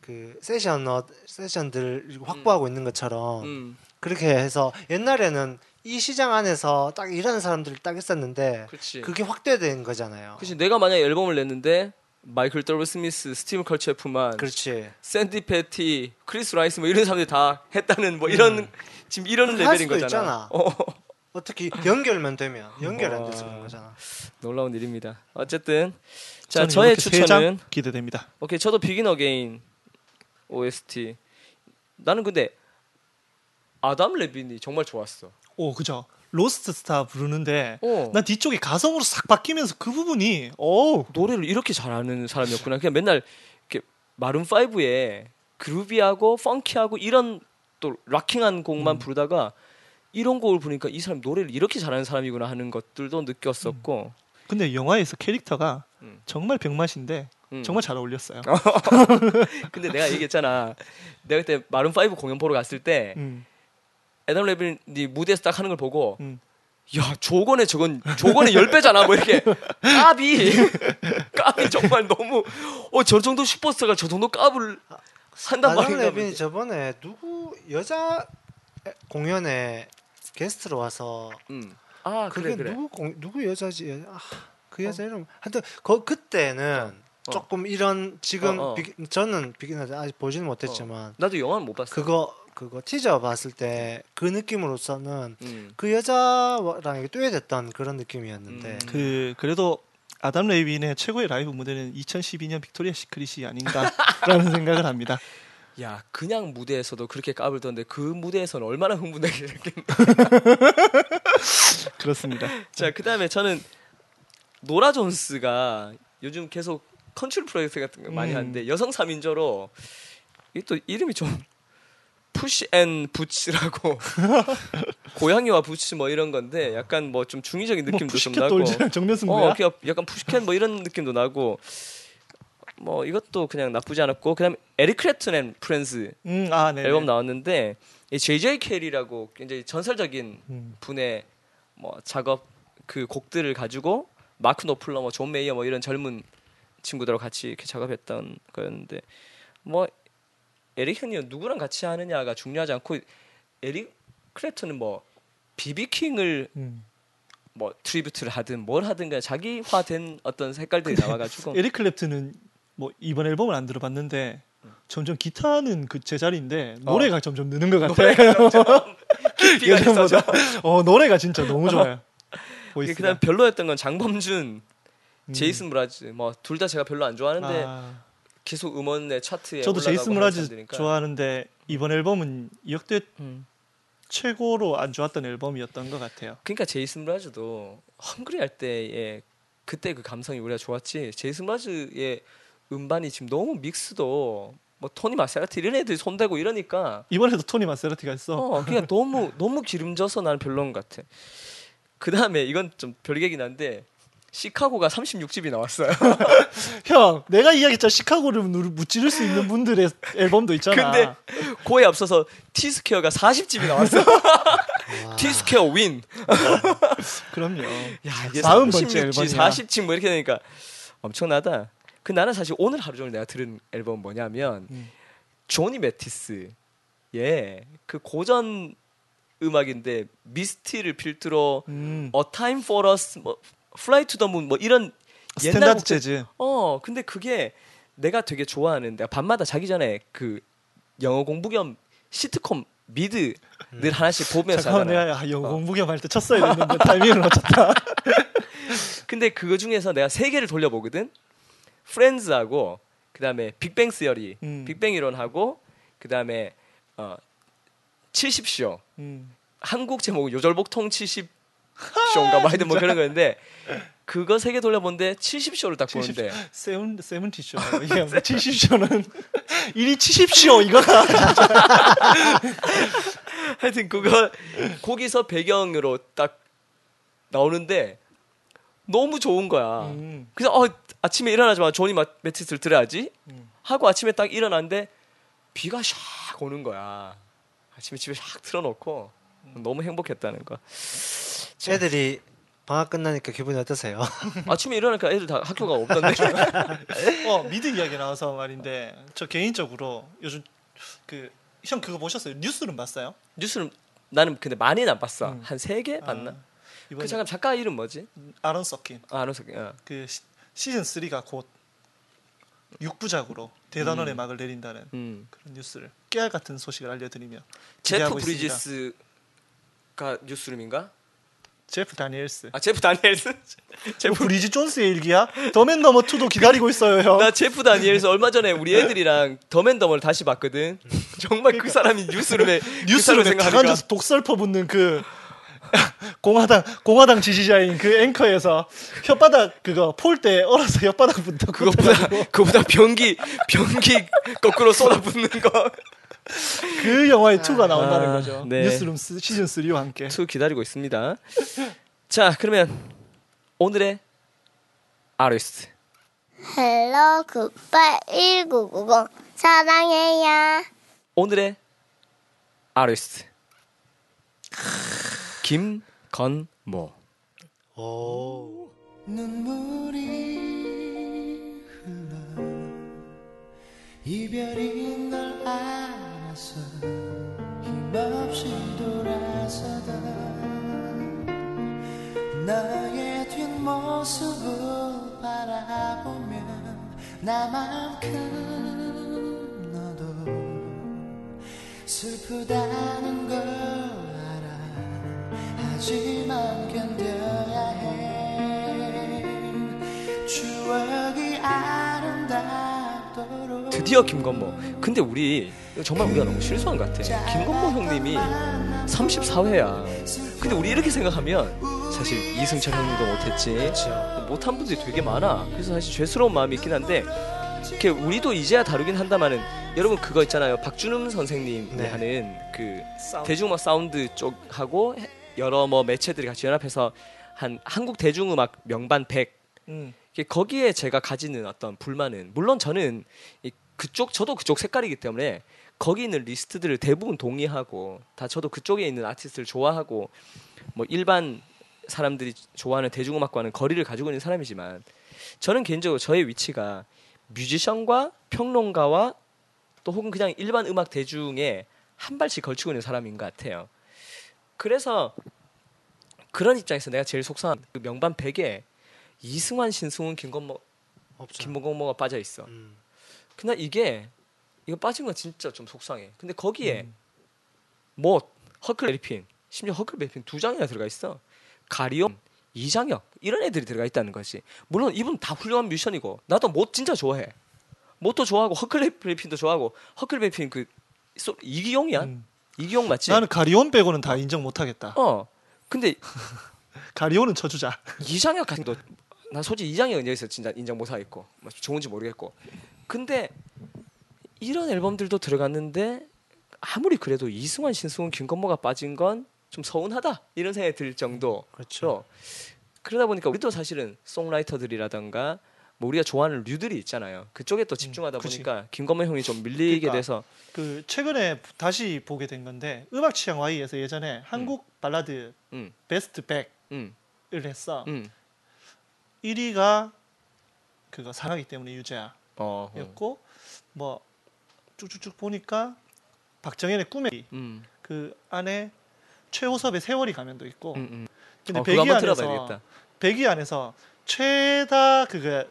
그 세션 어, 세션들 확보하고 있는 것처럼 음, 그렇게 해서 옛날에는 이 시장 안에서 딱 이런 사람들이 딱 있었는데 그렇지. 그게 확대된 거잖아요. 그렇지. 내가 만약 에 앨범을 냈는데 마이클 더블 스미스, 스티븐 커티스 채프먼, 그렇지. 샌디 패티, 크리스 라이스 뭐 이런 사람들이 다 했다는 뭐 이런 지금 이런 음. 할 레벨인 수도 거잖아. 있잖아. 어, 어떻게 연결만 되면 연결 안 돼서 와. 그런 거잖아. 놀라운 일입니다. 어쨌든 자 저의 추천은 기대됩니다. 오케이 저도 Begin Again OST 나는 근데 아담 레빈이 정말 좋았어. 오 그죠. Lost Star 부르는데 어. 난 뒤쪽이 가성으로 싹 바뀌면서 그 부분이 오 노래를 이렇게 잘하는 사람이었구나. 그냥 맨날 이렇게 마룬 5에 그루비하고 펑키하고 이런 또 락킹한 곡만 음. 부르다가 이런 곡을 부르니까 이 사람 노래를 이렇게 잘하는 사람이구나 하는 것들도 느꼈었고. 근데 영화에서 캐릭터가 음. 정말 병맛인데 음. 정말 잘 어울렸어요. 근데 내가 얘기했잖아. 내가 그때 마룬 5 공연 보러 갔을 때 음, 애덤 레빈이 무대에서 딱 하는 걸 보고 음. 야 조건에 저건 조건에 열 배잖아 뭐 이렇게 까비 까비 정말 너무 어 저 정도 슈퍼스타가 저 정도 한단 아담 말인가 레빈이 보지. 저번에 누구 여자 공연에 게스트로 와서 음. 아 그게 그래 그래 누구 공, 누구 여자지? 아, 그 여자 이름 하여튼 거, 그때는 어. 조금 이런 지금 어, 어. 비, 저는 비기너즈 아직 보지는 못했지만 나도 영화는 못 봤어 그거 그거 티저 봤을 때 그 느낌으로서는 음. 그 여자랑 이게 듀엣했던 그런 느낌이었는데 음. 그 그래도 아담 레이빈의 최고의 라이브 무대는 2012년 빅토리아 시크릿이 아닌가라는 생각을 합니다. 야 그냥 무대에서도 그렇게 깝을 떨던데 그 무대에서는 얼마나 흥분하게 됐겠네 그렇습니다. 자 그다음에 저는 노라 존스가 요즘 계속 컨트리 프로젝트 같은 거 많이 음. 하는데 여성 3인조로 이 또 이름이 좀 Puss and Boots라고 고양이와 부츠 뭐 이런 건데 약간 뭐 좀 중의적인 뭐 느낌도 좀 Pussycat 나고 정면승부야. 어 약간 Pussycat 뭐 이런 느낌도 나고 뭐 이것도 그냥 나쁘지 않았고 그다음에 에릭 클랩튼 and Friends 음, 아, 네. 앨범 나왔는데 이 JJ 케일이라고 굉장히 전설적인 음. 분의 뭐 작업 그 곡들을 가지고 마크 노플러 뭐 존 메이어 뭐 이런 젊은 친구들하고 같이 이렇게 작업했던 거였는데 뭐 에릭 형님 누구랑 같이 하느냐가 중요하지 않고 에릭 클랩튼은 뭐 비비킹을 음. 뭐 tribute를 하든 뭘 하든 그냥 자기화된 어떤 색깔들이 나와가지고 에릭 클랩튼은 뭐 이번 앨범을 안 들어봤는데 점점 기타는 그 제자리인데 노래가 점점 느는 것 같아. 깊이가 있어져. 어 노래가 진짜 너무 좋아요. 그다음 별로였던 건 장범준, 음. 제이슨 므라즈 뭐 둘 다 제가 별로 안 좋아하는데 아, 계속 음원의 차트에 저도 하는 므라즈. 좋아하는데 이번 앨범은 역대 음. 최고로 안 좋았던 앨범이었던 것 같아요. 그러니까 제이슨 므라즈도 hungry 할 때의 그때 그 감성이 우리가 좋았지. 제이슨 므라즈의 음반이 지금 너무 믹스도 뭐 토니 마세라티 이런 애들이 손대고 이러니까 이번에도 토니 마세라티가 있어. 어 그냥 너무 너무 기름져서 나는 별로인 것 같아. 그 다음에 이건 좀 별개긴 한데 시카고가 36집이 나왔어요. 형, 내가 이야기했잖아. 시카고를 누- 무찌를 수 있는 분들의 앨범도 있잖아. 근데 그에 앞서서 티스퀘어가 40집이 나왔어. 티스퀘어 윈. 그럼요. 야 이게 40번째 36집, 앨범이야. 40집 뭐 이렇게 되니까 엄청나다. 그 나는 사실 오늘 하루 종일 내가 들은 앨범 뭐냐면 음. 조니 매티스의 그 고전 음악인데 Misty를 필두로 음. A Time for Us, 뭐 Fly to the Moon 뭐 이런 옛날 스탠다드 재즈. 어 근데 그게 내가 되게 좋아하는 내가 밤마다 자기 전에 그 영어 공부 겸 시트콤 미드 늘 하나씩 보면서 잠깐만 자잖아. 내가 야, 영어 어. 공부 겸 할 때 쳤어야 됐는데 타이밍을 놓쳤다. 근데 그거 중에서 내가 세 개를 돌려보거든. Friends하고 그다음에 Big Bang Theory, 음. 빅뱅 이론하고 그다음에 어 70쇼. 음. 한국 제목은 요절복통 70 쇼인가 뭐 하여튼 뭐 그런 거였는데 그거 세 개 돌려본데 70쇼를 딱70 보는데 seven seventy 쇼. 이게 70쇼는 이리 70쇼 이거가 하여튼 그거 거기서 배경으로 딱 나오는데 너무 좋은 거야. 음. 그래서 어, 아침에 일어나자마자 조니 마- 매티스를 들어야지 하고 아침에 딱 일어났는데 비가 샥 오는 거야. 아침에 집에 샥 틀어놓고 너무 행복했다는 거. 애들이 방학 끝나니까 기분이 어떠세요? 아침에 일어나니까 애들 다 학교가 없던데. 어 미드 이야기 나와서 말인데 저 개인적으로 요즘 그 형 그거 보셨어요? 뉴스는 봤어요? 뉴스는 나는 근데 많이는 안 봤어. 음. 한세 개 봤나? 아, 그 이번에 잠깐 작가 이름 뭐지? 아론 서킨 아, 알았어. 어. 그 시, 시즌 3가 곧 6부작으로 대단원의 막을 내린다는 음. 그런 뉴스를 깨알 같은 소식을 알려드리며 제프. 브리지스가 뉴스룸인가? 제프 다니엘스 아 제프 다니엘스? 제프 제프 브리지 존스의 일기야? 더맨 너머 2도 기다리고 있어요 형 나 제프 다니엘스 얼마 전에 우리 애들이랑 더맨 더머를 다시 봤거든. 정말 그 사람이 뉴스룸에 뉴스룸에 그탁 사람을 앉아서 독설퍼 붙는 그 공화당 공화당 지지자인 그 앵커에서 혓바닥 그거 폴 때 얼어서 혓바닥부터 그것보다 그거보다 변기 변기 거꾸로 쏟아붓는 거. 그 영화의 2가 나온다는 아, 거죠. 네. 뉴스룸 스- 시즌 3와 함께. 투 기다리고 있습니다. 자 그러면 오늘의 아리스트 헬로 굿바이 1990 사랑해요. 오늘의 아리스트 김건모 오. 눈물이 흘러 이별인 걸 알아서 힘없이 돌아서다. 너의 뒷모습을 바라보면 나만큼 너도 슬프다는 걸 알아. 하지만 견뎌야 해. 아름답도록 드디어 김건모. 근데 우리 정말 우리가 너무 실수한 것 같아. 김건모 형님이 34회야. 근데 우리 이렇게 생각하면 사실 이승철 형님도 못했지. 못한 분들이 되게 많아. 그래서 사실 죄스러운 마음이 있긴 한데 이렇게 우리도 이제야 다루긴 한다마는 여러분 그거 있잖아요. 박준흠 선생님이 네. 하는 그 대중음악 사운드 쪽하고 여러 뭐 매체들이 같이 연합해서 한 한국 대중음악 명반 100 음. 거기에 제가 가지는 어떤 불만은 물론 저는 이 그쪽 저도 그쪽 색깔이기 때문에 거기 있는 리스트들을 대부분 동의하고 다 저도 그쪽에 있는 아티스트를 좋아하고 뭐 일반 사람들이 좋아하는 대중음악과는 거리를 가지고 있는 사람이지만 저는 개인적으로 저의 위치가 뮤지션과 평론가와 또 혹은 그냥 일반 음악 대중에 한 발씩 걸치고 있는 사람인 것 같아요. 그래서 그런 입장에서 내가 제일 속상한 그 명반 100에 이승환, 신승훈, 김건모. 김건모가 빠져 있어. 음. 근데 이게 이거 빠진 건 진짜 좀 속상해. 근데 거기에 뭐 허클베리핀, 심지어 허클베리핀 두 장이나 들어가 있어. 가리온, 이장혁 이런 애들이 들어가 있다는 거지. 물론 이분 다 훌륭한 뮤지션이고 나도 못 진짜 좋아해. 못도 좋아하고 허클베리핀도 좋아하고 허클베리핀 그 소- 이기용이야. 음. 이기용 맞지? 나는 가리온 빼고는 다 인정 못하겠다. 어. 근데 가리온은 쳐주자. 이장혁 같은 거, 난 솔직히 이장혁은 여기서 진짜 인정 못하겠고 뭐 좋은지 모르겠고. 근데 이런 앨범들도 들어갔는데 아무리 그래도 이승환, 신승훈, 김건모가 빠진 건 좀 서운하다 이런 생각이 들 정도로 그렇죠. 그러다 보니까 우리도 사실은 송라이터들이라던가 뭐 우리가 좋아하는 류들이 있잖아요. 그쪽에 또 집중하다 음. 보니까 김건모 형이 좀 밀리게 그러니까 돼서 그 최근에 다시 보게 된 건데 음악 취향 Y에서 예전에 한국 발라드 음, 베스트 100을 음, 했어. 음, 1위가 그거 사랑하기 때문에 유재하 였고 어, 어. 뭐 쭉쭉쭉 보니까 박정현의 꿈의 음, 그 안에 최호섭의 세월이 가면도 있고 음, 음. 근데 어, 그거 100위 한번 안에서. 100위 안에서 최다 그거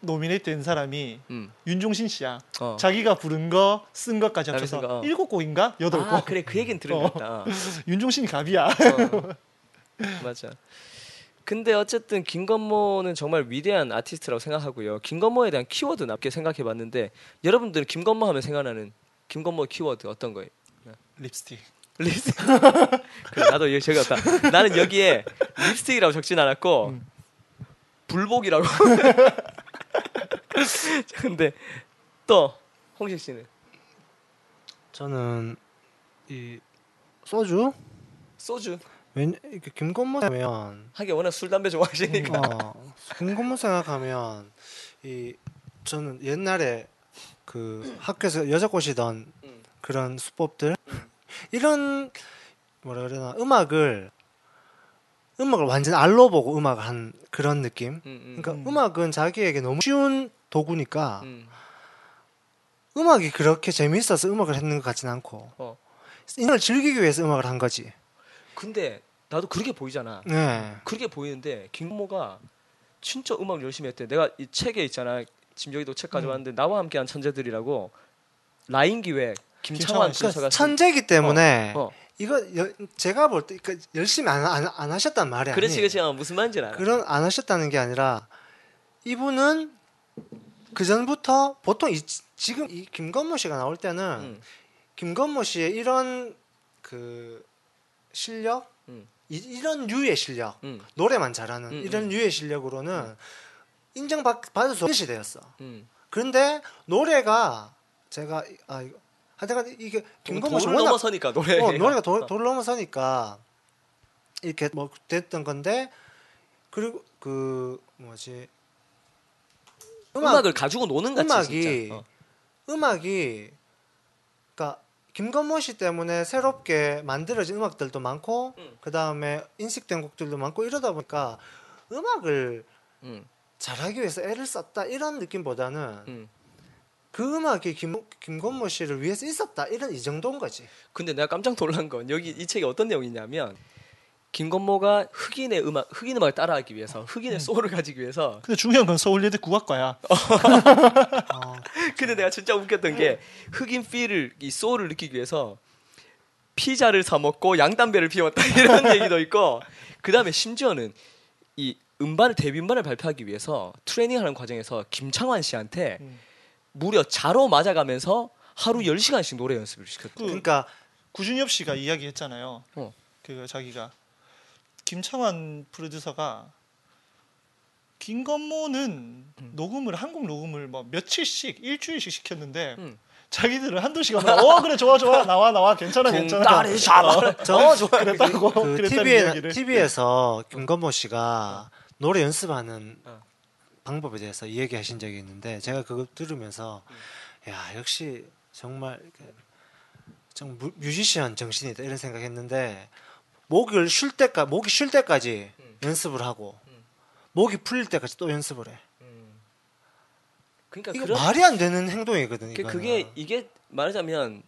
노미네이트 된 사람이 음, 윤종신 씨야. 어. 자기가 부른 거, 쓴 것까지 합쳐서 어. 일곱 곡인가 여덟 곡. 아 그래 그 얘기는 들은 어. 것 같다. 윤종신이 갑이야. 어. 맞아. 근데 어쨌든 김건모는 정말 위대한 아티스트라고 생각하고요. 김건모에 대한 키워드 남게 생각해 봤는데 여러분들은 김건모 하면 생각나는 김건모 키워드 어떤 거예요? 립스틱. 립스틱. 그래, 나도 여기 적었다. 나는 여기에 립스틱이라고 적진 않았고 음. 불복이라고. 근데 또 홍식 씨는 저는 이 소주 소주. 왠 김건모 하면 하긴 워낙 술 담배 좋아하시니까. 어, 김건모 생각하면 이 저는 옛날에 그 학교에서 여자 꼬시던 음. 그런 수법들 이런 뭐라 그러나 음악을 음악을 완전 알로 보고 음악을 한 그런 느낌. 음, 음, 그러니까 음. 음. 악은 자기에게 너무 쉬운 도구니까 음. 음. 악이 그렇게 재미있어서 음악을 했는 것 같진 않고 어. 인생을 즐기기 위해서 음악을 한 거지. 근데 나도 그렇게 보이잖아. 네. 그렇게 보이는데 김모가 진짜 음악 열심히 했대. 내가 이 책에 있잖아. 지금 여기도 책 가져왔는데 나와 함께한 천재들이라고 라인 기획 김창완 김창완 씨. 교사가 그러니까 천재기 때문에 어. 이거 여- 제가 볼 때 그러니까 열심히 안, 안, 안 하셨단 말이 그렇지. 그렇지 어, 무슨 말인지 알아. 그런 안 하셨다는 게 아니라 이분은 그 전부터 보통 이, 지금 이 김건모 씨가 나올 때는 음. 김건모 씨의 이런 그 실력 음. 이, 런 류의 실력 음. 노래만 잘하는 음, 이런 류의 실력으로는 인정받을 수 없는 시대였어. 음. 그런데 노래가 제가 이- 아 이거 하여튼 이게 김건모 씨 돌을 워낙 넘어서니까 노래. 어, 노래가 돌, 돌 넘어서니까 이렇게 뭐 됐던 건데 그리고 그 뭐지 음악, 음악을 가지고 노는 같이 음악이. 어. 음악이 김건모 씨 때문에 새롭게 만들어진 음악들도 많고 음. 그 다음에 인식된 곡들도 많고 이러다 보니까 음악을 음. 잘하기 위해서 애를 썼다 이런 느낌보다는 음. 그 음악이 김, 김건모 씨를 위해서 있었다 이런 이 정도인 거지. 근데 내가 깜짝 놀란 건 여기 이 책에 어떤 내용이 있냐면 김건모가 흑인의 음악 흑인 음악을 따라하기 위해서 흑인의 소울을 가지기 위해서 근데 중요한 건 서울예대 국악과야. 어, 근데 내가 진짜 웃겼던 게 흑인 필을 이 소울을 느끼기 위해서 피자를 사 먹고 양담배를 피웠다 이런 얘기도 있고 그 다음에 심지어는 이 음반을 데뷔 음반을 발표하기 위해서 트레이닝하는 과정에서 김창완 씨한테 음. 무려 자로 맞아가면서 하루 10시간씩 노래 연습을 시켰대. 그 그러니까 구준엽 씨가 이야기했잖아요. 어. 그 자기가 김창완 프로듀서가 김건모는 녹음을 한국 녹음을 뭐 며칠씩 일주일씩 시켰는데 음. 자기들은 한두 시간 만 어 그래 좋아 좋아 나와 나와 괜찮아 괜찮아 딸이 샤바. 저 어, 좋아. 그랬다고 그 그랬다는 TV에, TV에서 김건모 씨가 노래 연습하는 어. 방법에 대해서 이야기하신 적이 있는데 제가 그거 들으면서 야 역시 정말 좀 뮤- 뮤지션 정신이다 이런 생각했는데 목을 쉴 때까 목이 쉴 때까지 음. 연습을 하고 음. 목이 풀릴 때까지 또 연습을 해. 음. 그러니까 이거 그런 말이 안 되는 행동이거든. 그-. 그게 이게 말하자면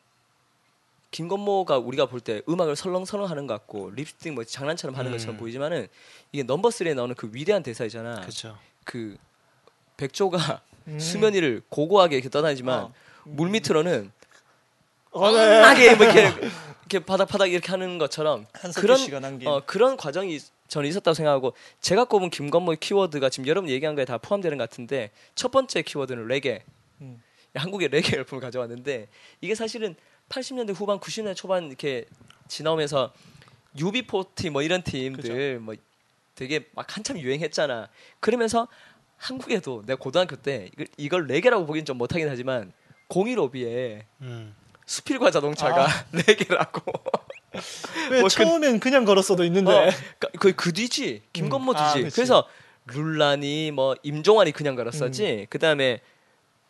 김건모가 우리가 볼 때 음악을 설렁설렁 하는 것 같고 립스틱 뭐 장난처럼 하는 음. 것처럼 보이지만은 이게 넘버 3에 나오는 그 위대한 대사이잖아. 그렇죠. 그 백조가 음. 수면 위를 고고하게 이렇게 떠다니지만 어. 물 밑으로는 어, 네. 하게 뭐 이렇게 이렇게 바닥 바닥 이렇게 하는 것처럼 그런 어 그런 과정이 저는 있었다고 생각하고 제가 꼽은 김건모의 키워드가 지금 여러분 얘기한 거에 다 포함되는 것 같은데 첫 번째 키워드는 레게 음. 한국의 레게 열풍을 가져왔는데 이게 사실은 80년대 후반 90년대 초반 이렇게 지나오면서 UB40 뭐 이런 팀들 뭐 되게 막 한참 유행했잖아. 그러면서 한국에도 내가 고등학교 때 이걸, 이걸 레게라고 보기는 좀 못하긴 하지만 015B에 음. 수필과 자동차가 아. 레게라고. 왜뭐 그- 처음엔 그 냥 걸었어도 있는데 어, 그, 그, 그 뒤지 김건모 음. 아, 뒤지. 그치. 그래서 룰란이 뭐 임종환이 그냥 걸었었지. 그 다음에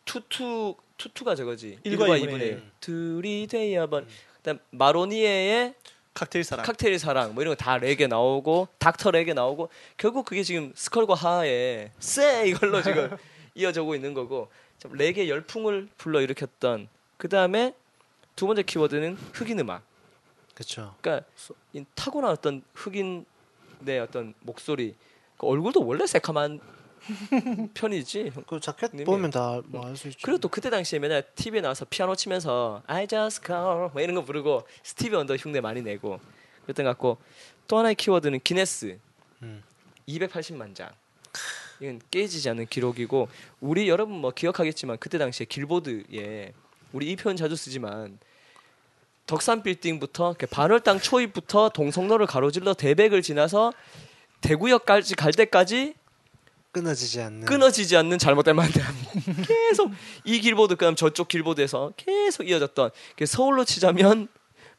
투투 투투가 저거지. 일과 1과 이분의 2분의 일. 둘이 돼야 번. 그다음 마로니에의 칵테일 사랑 칵테일 사랑 뭐 이런 거 다 레게 나오고 닥터 레게 나오고 결국 그게 지금 스컬과 하하의 쎄 이걸로 지금 이어져고 있는 거고 참 레게 열풍을 불러 일으켰던 그 다음에 두 번째 키워드는 흑인 음악. 그렇죠. 그러니까 이 타고난 어떤 흑인의 어떤 목소리 그 얼굴도 원래 새카만 편이지. 그 자켓 님이- 보면 다 뭐 알 수 있죠. 그리고 또 그때 당시에 맨날 TV에 나와서 피아노 치면서 I just call 뭐 이런 거 부르고 스티비 원더 흉내 많이 내고 그랬던 것 같고 또 하나의 키워드는 기네스 음. 280만 장 이건 깨지지 않는 기록이고 우리 여러분 뭐 기억하겠지만 그때 당시에 길보드에 우리 이 표현 자주 쓰지만 덕산 빌딩부터 이렇게 반월당 초입부터 동성로를 가로질러 대백을 지나서 대구역까지 갈 때까지 끊어지지 않는. 끊어지지 않는 잘못된 만남 계속 이 길보드 그다음 저쪽 길보드에서 계속 이어졌던 그 서울로 치자면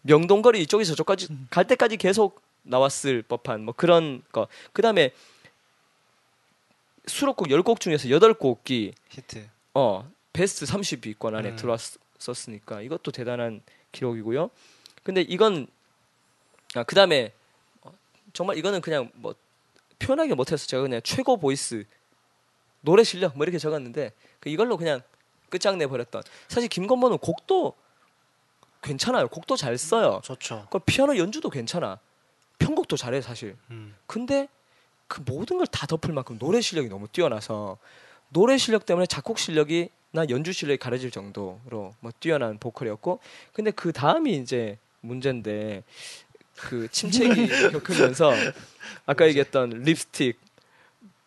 명동거리 이쪽에서 저쪽까지 갈 때까지 계속 나왔을 법한 뭐 그런 거 그다음에 수록곡 10곡 중에서 8곡이 히트. 어 베스트 30위권 안에 음. 들어왔 었으니까 이것도 대단한 기록이고요. 근데 이건 아, 그 다음에 어, 정말 이거는 그냥 뭐 표현하기 못해서 제가 그냥 최고 보이스 노래 실력 뭐 이렇게 적었는데 그 이걸로 그냥 끝장내 버렸던. 사실 김건모는 곡도 괜찮아요. 곡도 잘 써요. 좋죠. 그 피아노 연주도 괜찮아. 편곡도 잘해 사실. 음. 근데 그 모든 걸 다 덮을 만큼 노래 실력이 너무 뛰어나서 노래 실력 때문에 작곡 실력이 나 연주 실력이 가려질 정도로 뭐 뛰어난 보컬이었고 근데 그 다음이 이제 문제인데 그 침체기 겪으면서 아까 얘기했던 립스틱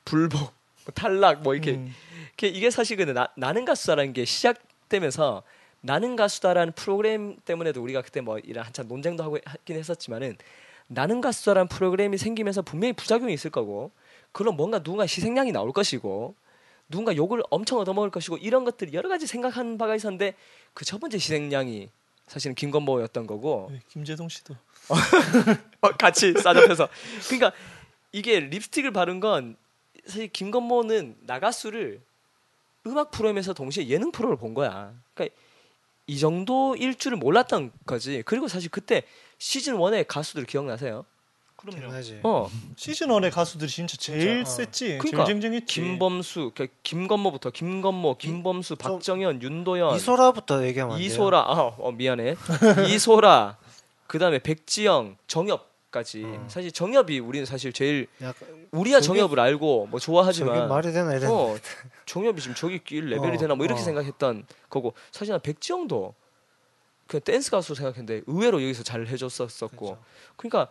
불복 뭐 탈락 뭐 이렇게 음. 이게, 이게 사실 근데 나, 나는 가수다라는 게 시작되면서 나는 가수다라는 프로그램 때문에도 우리가 그때 뭐 이런 한참 논쟁도 하고 하긴 했었지만은 나는 가수다라는 프로그램이 생기면서 분명히 부작용이 있을 거고 그럼 뭔가 누군가 희생양이 나올 것이고 누군가 욕을 엄청 얻어먹을 것이고 이런 것들이 여러 가지 생각한 바가 있었는데 그 첫 번째 희생양이 사실은 김건모였던 거고 네, 김재동 씨도 어, 같이 싸잡혀서 그러니까 이게 립스틱을 바른 건 사실 김건모는 나가수를 음악 프로그램에서 동시에 예능 프로를 본 거야. 그러니까 이 정도일 줄을 몰랐던 거지. 그리고 사실 그때 시즌 1의 가수들 기억나세요? 그럼요. 어, 시즌 1의 가수들이 진짜 제일 진짜, 어. 셌지. 그러니까 제일 쟁쟁했지. 김범수, 그러니까 김건모부터 김건모, 김범수, 좀 박정현, 윤도현, 이소라부터 얘기하면 안 돼요? 이소라, 아, 어, 미안해. 이소라, 그 다음에 백지영, 정엽까지. 어. 사실 정엽이 우리는 사실 제일 약간 우리야 저게- 정엽을 알고 뭐 좋아하지만 말이 되나 이런. 어, 정엽이 지금 저기 낄 레벨이 어, 되나 뭐 이렇게 어. 생각했던 거고 사실 난 백지영도 그냥 댄스 가수 생각했는데 의외로 여기서 잘 해줬었었고 그렇죠. 그러니까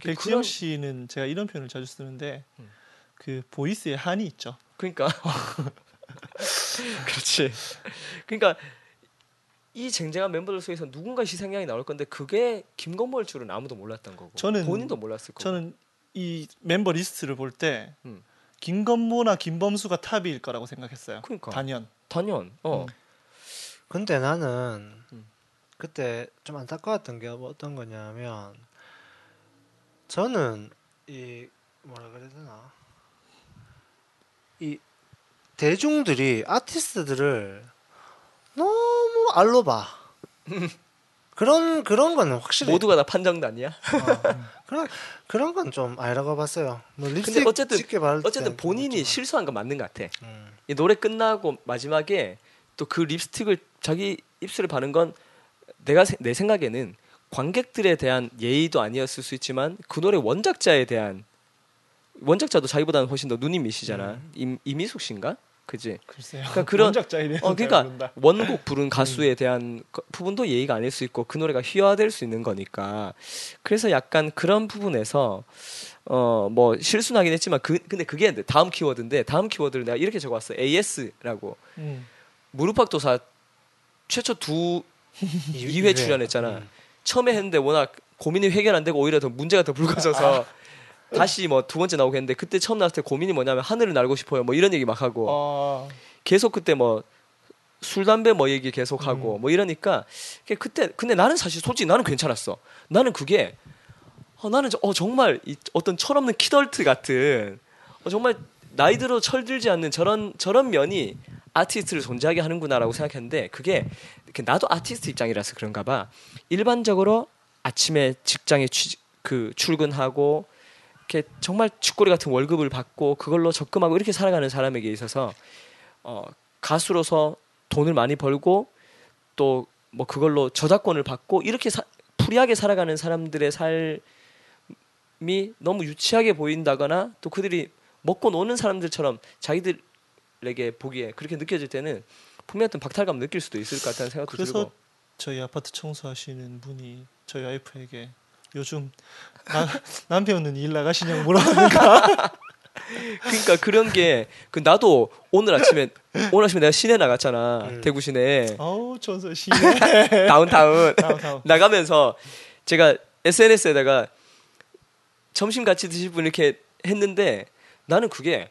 백지영 그런- 씨는 제가 이런 표현을 자주 쓰는데 음. 그 보이스에 한이 있죠. 그러니까 그렇지 그러니까 이 쟁쟁한 멤버들 속에서 누군가 희생양이 나올 건데 그게 김건모일 줄은 아무도 몰랐던 거고 저는- 본인도 몰랐을 거고 저는 이 멤버 리스트를 볼때 음. 김건모나 김범수가 탑일 거라고 생각했어요. 그러니까 단연. 단연 어 음. 근데 나는 음. 그때 좀 안타까웠던 게 어떤 거냐면 저는 이 뭐라 그래야 되나 이 대중들이 아티스트들을 너무 알로 봐. 그런 그런 거는 확실히 모두가 다 판정단이야 어, 그런 그런 건 좀 아니라고 봤어요. 뭐 립스틱 어쨌든- 어쨌든 본인이 좀 실수한 건 맞는 것 같아 음. 이 노래 끝나고 마지막에 또 그 립스틱을 자기 입술에 바른 건 내가 세- 내 생각에는 관객들에 대한 예의도 아니었을 수 있지만 그 노래 원작자에 대한 원작자도 자기보다는 훨씬 더 눈이 미시잖아. 임, 이미숙 씨인가? 그지? 글쎄요. 그러니까 그런- 원작자 이래. 어 그러니까 원곡 부른 가수에 대한 거- 부분도 예의가 아닐 수 있고 그 노래가 희화될 수 있는 거니까 그래서 약간 그런 부분에서 어 뭐 실수나긴 했지만 그 근데 그게 다음 키워드인데 다음 키워드를 내가 이렇게 적어왔어 AS라고 음. 무릎팍도사 최초 두 2회 출연했잖아. 음. 처음에 했는데 워낙 고민이 해결 안 되고 오히려 더 문제가 더 불거져서 다시 뭐 두 번째 나오고 했는데 그때 처음 나왔을 때 고민이 뭐냐면 하늘을 날고 싶어요. 뭐 이런 얘기 막 하고 아, 계속 그때 뭐 술 담배 뭐 얘기 계속 하고 뭐 이러니까 그때 근데 나는 사실 솔직히 나는 괜찮았어. 나는 그게 어, 나는 저- 어 정말 이 어떤 철없는 키덜트 같은 어, 정말 나이 들어 철들지 않는 저런 저런 면이 아티스트를 존재하게 하는구나라고 생각했는데 그게 나도 아티스트 입장이라서 그런가 봐. 일반적으로 아침에 직장에 취, 그 출근하고 이렇게 정말 쥐꼬리 같은 월급을 받고 그걸로 적금하고 이렇게 살아가는 사람에게 있어서 어, 가수로서 돈을 많이 벌고 또 뭐 그걸로 저작권을 받고 이렇게 사, free하게 살아가는 사람들의 삶이 너무 유치하게 보인다거나 또 그들이 먹고 노는 사람들처럼 자기들 에게 보기에 그렇게 느껴질 때는 분명히 어떤 박탈감 느낄 수도 있을 것 같다는 생각도 그래서 들고 저희 아파트 청소하시는 분이 저희 와이프에게 요즘 나, 남편은 일 나가시냐고 물어보니까 그러니까 그런 게 그 나도 오늘 아침에 오늘 아침에 내가 시내 나갔잖아 음. 대구 시내 어우 천서 시네. 다운타운 다음. 나가면서 제가 SNS에다가 점심 같이 드실 분 이렇게 했는데 나는 그게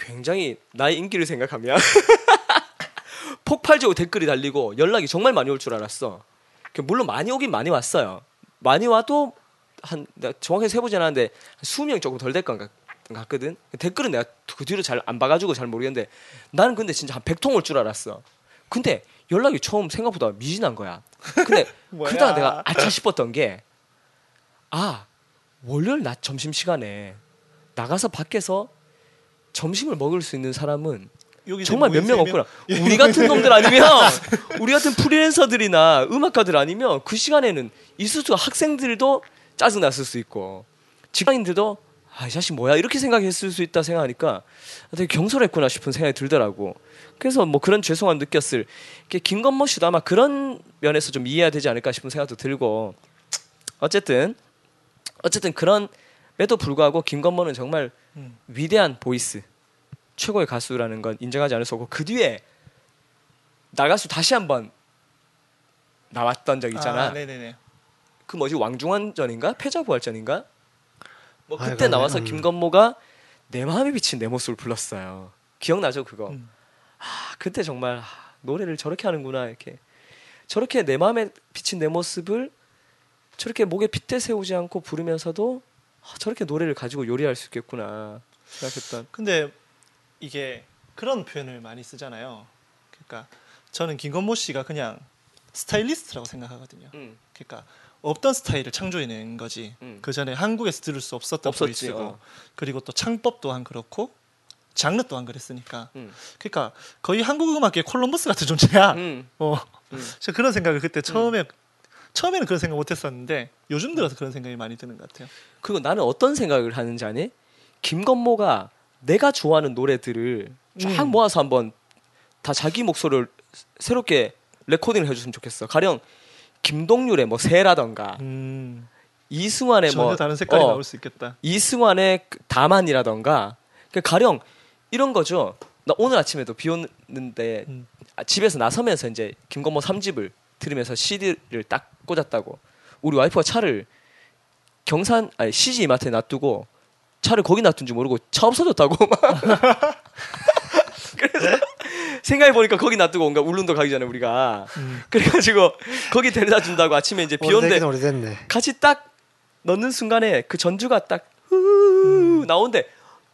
굉장히 나의 인기를 생각하면 폭발적으로 댓글이 달리고 연락이 정말 많이 올 줄 알았어. 그 물론 많이 오긴 많이 왔어요. 많이 와도 한 정확히 세보지 않았는데 한 20명 조금 덜 될 것 같거든. 댓글은 내가 그 뒤로 잘 안 봐가지고 잘 모르겠는데 나는 근데 진짜 한 100통 올 줄 알았어. 근데 연락이 처음 생각보다 미진한 거야. 근데 뭐야. 그러다가 내가 아차 싶었던 게 아, 월요일 낮 점심 시간에 나가서 밖에서 점심을 먹을 수 있는 사람은 정말 몇 명? 없구나. 우리 같은 놈들 아니면 우리 같은 프리랜서들이나 음악가들 아니면 그 시간에는 있을 수 학생들도 짜증 났을 수 있고 직장인들도 아, 이 자식 뭐야 이렇게 생각했을 수 있다 생각하니까 되게 경솔했구나 싶은 생각이 들더라고. 그래서 뭐 그런 죄송함 느꼈을. 김건모 씨도 아마 그런 면에서 좀 이해해야 되지 않을까 싶은 생각도 들고 어쨌든 어쨌든 그런 에도 불구하고 김건모는 정말 음. 위대한 voice 최고의 가수라는 건 인정하지 않을 수 없고 그 뒤에 나가수 다시 한번 나왔던 적 있잖아. 아, 네네네. 그 뭐지 왕중왕전인가 패자부활전인가? 뭐 아, 그때 이거, 나와서 음. 김건모가 내 마음에 비친 내 모습을 불렀어요. 기억나죠 그거? 음. 아 그때 정말 아, 노래를 저렇게 하는구나 이렇게 저렇게 내 마음에 비친 내 모습을 저렇게 목에 핏대 세우지 않고 부르면서도 아, 저렇게 노래를 가지고 요리할 수 있겠구나 생각했던. 근데 이게 그런 표현을 많이 쓰잖아요. 그러니까 저는 김건모 씨가 그냥 스타일리스트라고 생각하거든요. 음. 그러니까 없던 스타일을 창조해낸 거지. 음. 그 전에 한국에서 들을 수 없었던 보이스고 어. 그리고 또 창법 또한 그렇고 장르 또한 그랬으니까. 음. 그러니까 거의 한국 음악계 콜럼버스 같은 존재야. 음. 어. 음. 저 그런 생각을 그때 처음에 처음에는 그런 생각 못했었는데 요즘 들어서 그런 생각이 많이 드는 것 같아요. 그리고 나는 어떤 생각을 하는지 아니? 김건모가 내가 좋아하는 노래들을 쫙 음. 모아서 한번 다 자기 목소리를 새롭게 레코딩을 해줬으면 좋겠어. 가령 김동률의 뭐 새라던가 음, 이승환의 전혀 뭐 다른 색깔이 어, 나올 수 있겠다. 이승환의 그 다만이라던가 그 가령 이런 거죠. 나 오늘 아침에도 비 오는데 음. 아, 집에서 나서면서 이제 김건모 3집을 들으면서 CD를 딱 꽂았다고. 우리 와이프가 차를 경산 아니 CG 이마트에 놔두고 차를 거기 놔둔 줄 모르고 차 없어졌다고 막. 그래서 생각해 보니까 거기 놔두고 온가 울릉도 가기 전에 우리가 음. 그래가지고 거기 데려다 준다고 아침에 이제 비 오래되긴 온대 오래됐네. 같이 딱 넣는 순간에 그 전주가 딱후 음. 나오는데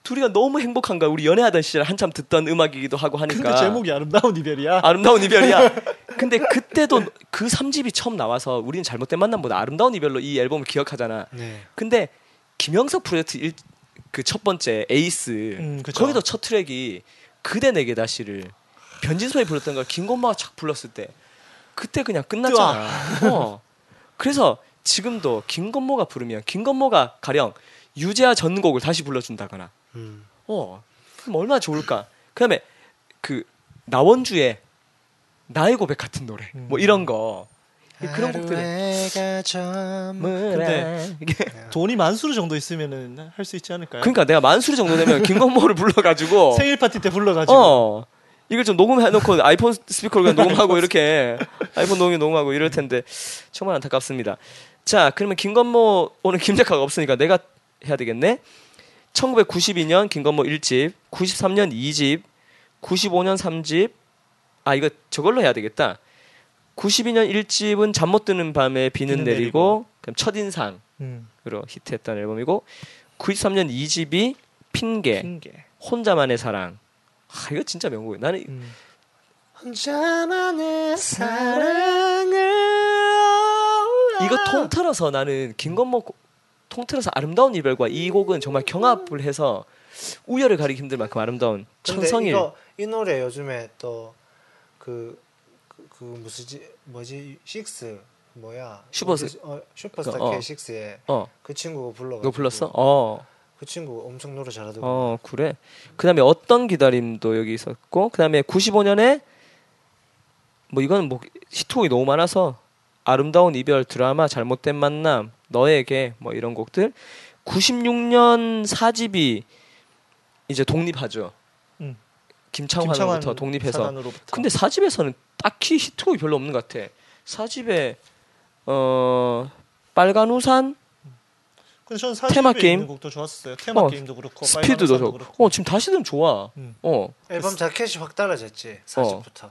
둘이가 너무 행복한 거야. 우리 연애하던 시절 한참 듣던 음악이기도 하고 하니까. 근데 제목이 아름다운 이별이야. 아름다운 이별이야. 근데 그때도 그 3집이 처음 나와서 우리는 잘못된 만남보다 아름다운 이별로 이 앨범을 기억하잖아. 네. 근데 김영석 프로젝트 일, 그 첫 번째 에이스 음. 거기도 첫 트랙이 그대 내게 다시를 변진섭이 불렀던 걸 김건모가 착 불렀을 때 그때 그냥 끝났잖아. 어. 그래서 지금도 김건모가 부르면 김건모가 가령 유재하 전곡을 다시 불러준다거나 음. 어 그럼 얼마나 좋을까. 그다음에 그 나원주의 나의 고백 같은 노래 뭐 이런 거 그런 곡들을 하루해가 점 근데 이게 돈이 만수르 정도 있으면은 할 수 있지 않을까요? 그러니까 내가 만수리 정도 되면 김건모를 불러가지고 생일 파티 때 불러가지고 어 이걸 좀 녹음해놓고 아이폰 스피커로 그냥 녹음하고 이렇게 아이폰 녹음 녹음하고 이럴 텐데 정말 안타깝습니다. 자 그러면 김건모 오늘 김 작가가 없으니까 내가 해야 되겠네. 1992년 김건모 1집, 93년 2집, 95년 3집. 아 이거 저걸로 해야 되겠다. 92년 1집은 잠 못 드는 밤에 비는, 비는 내리고, 내리고. 그럼 첫인상으로 음, 히트했던 앨범이고 93년 2집이 핑계, 핑계. 혼자만의 사랑. 아 이거 진짜 명곡이에요. 나는 음. 혼자만의 사랑을 이거 통틀어서 나는 김건모 고- 통틀어서 아름다운 이별과 이 곡은 정말 경합을 해서 우열을 가리기 힘들 만큼 아름다운 천성일 이거 이 노래 요즘에 또그 그, 그 무슨 지 뭐지 식스 뭐야 슈퍼스- 그, 어, 슈퍼스타 어. K6의 어그 친구가 불러 이거 불렀어? 어. 그 친구 엄청 노래 잘하더라고. 어 그래. 그다음에 어떤 기다림도 여기 있었고 그다음에 95년에 뭐 이거는 뭐 히트곡이 너무 많아서 아름다운 이별 드라마 잘못된 만남 너에게 뭐 이런 곡들 96년 4집이 이제 독립하죠. 음. 김창완으로부터 독립해서 사단으로부터. 근데 4집에서는 딱히 히트곡이 별로 없는 것 같아. 4집에 어 빨간 우산 근데 저는 테마 테마 게임? 곡도 좋았어요. 테마 어, 게임도 그렇고 스피드도 좋고. 그렇고. 어 지금 다시 들으면 좋아. 음. 어. 앨범 자켓이 확 달라졌지. 40부터.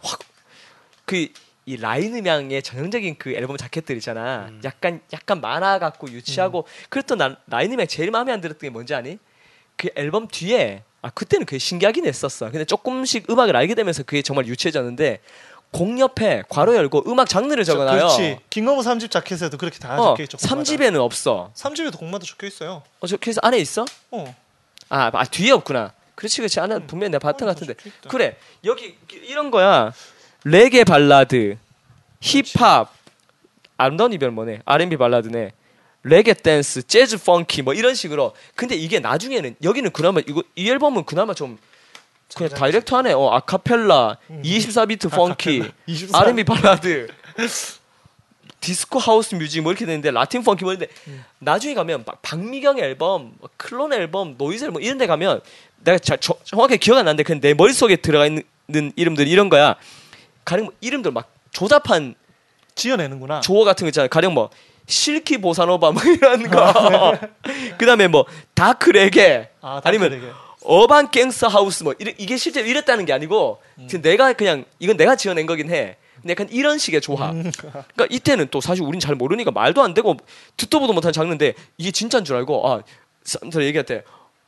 그 이 라인음양의 전형적인 그 앨범 자켓들 있잖아. 음. 약간 약간 만화 같고 유치하고 그랬던 난 라인음양 제일 마음에 안 들었던 게 뭔지 아니? 그 앨범 뒤에 아 그때는 그게 신기하긴 했었어. 근데 조금씩 음악을 알게 되면서 그게 정말 유치해졌는데 곡 옆에 괄호 열고 음악 장르를 적어놔요. 그렇지. 김건모 3집 자켓에도 그렇게 다 어, 적혀 있죠. 3집에는 없어. 3집에도 곡마다 적혀 있어요. 어, 저 그래서 안에 있어? 어. 아, 아 뒤에 없구나. 그렇지, 그렇지. 안에 음. 분명히 내가 봤던 것 같은데. 적혀. 그래, 여기 이런 거야. 레게 발라드, 힙합, 아름다운 이별 뭐네, R&B 발라드네, 레게 댄스, 재즈 funky 뭐 이런 식으로. 근데 이게 나중에는 여기는 그나마 이거 이 앨범은 그나마 좀 그냥 direct 하네. 어, 아카펠라, 24비트 funky, 음. 24. R&B 발라드, 디스코 house music 뭐 이렇게 되는데 라틴 funky 뭐 이런데 나중에 가면 막 박미경 앨범, 뭐 클론 앨범, 노이즈 앨범 이런 데 가면 내가 자, 저- 정확하게 기억 안 나는데 그냥 내 머릿속에 들어가 있는 이름들 이런 거야. 가령 뭐 이름들 막 조잡한 지어내는구나. 조어 같은 거 있잖아요. 가령 뭐 silky 보사노바 뭐 이런 거. 그다음에 뭐 dark 레게 아, 아니면 dark 레게. urban gangster house 뭐 이래, 이게 실제 로 이랬다는 게 아니고 음. 지금 내가 그냥 이건 내가 지어낸 거긴 해. 근데 약간 이런 식의 조합. 음. 그러니까 이때는 또 사실 우린 잘 모르니까 말도 안 되고 듣도 보도 못한 장르인데 이게 진짜인 줄 알고 아 사람들 얘기할 때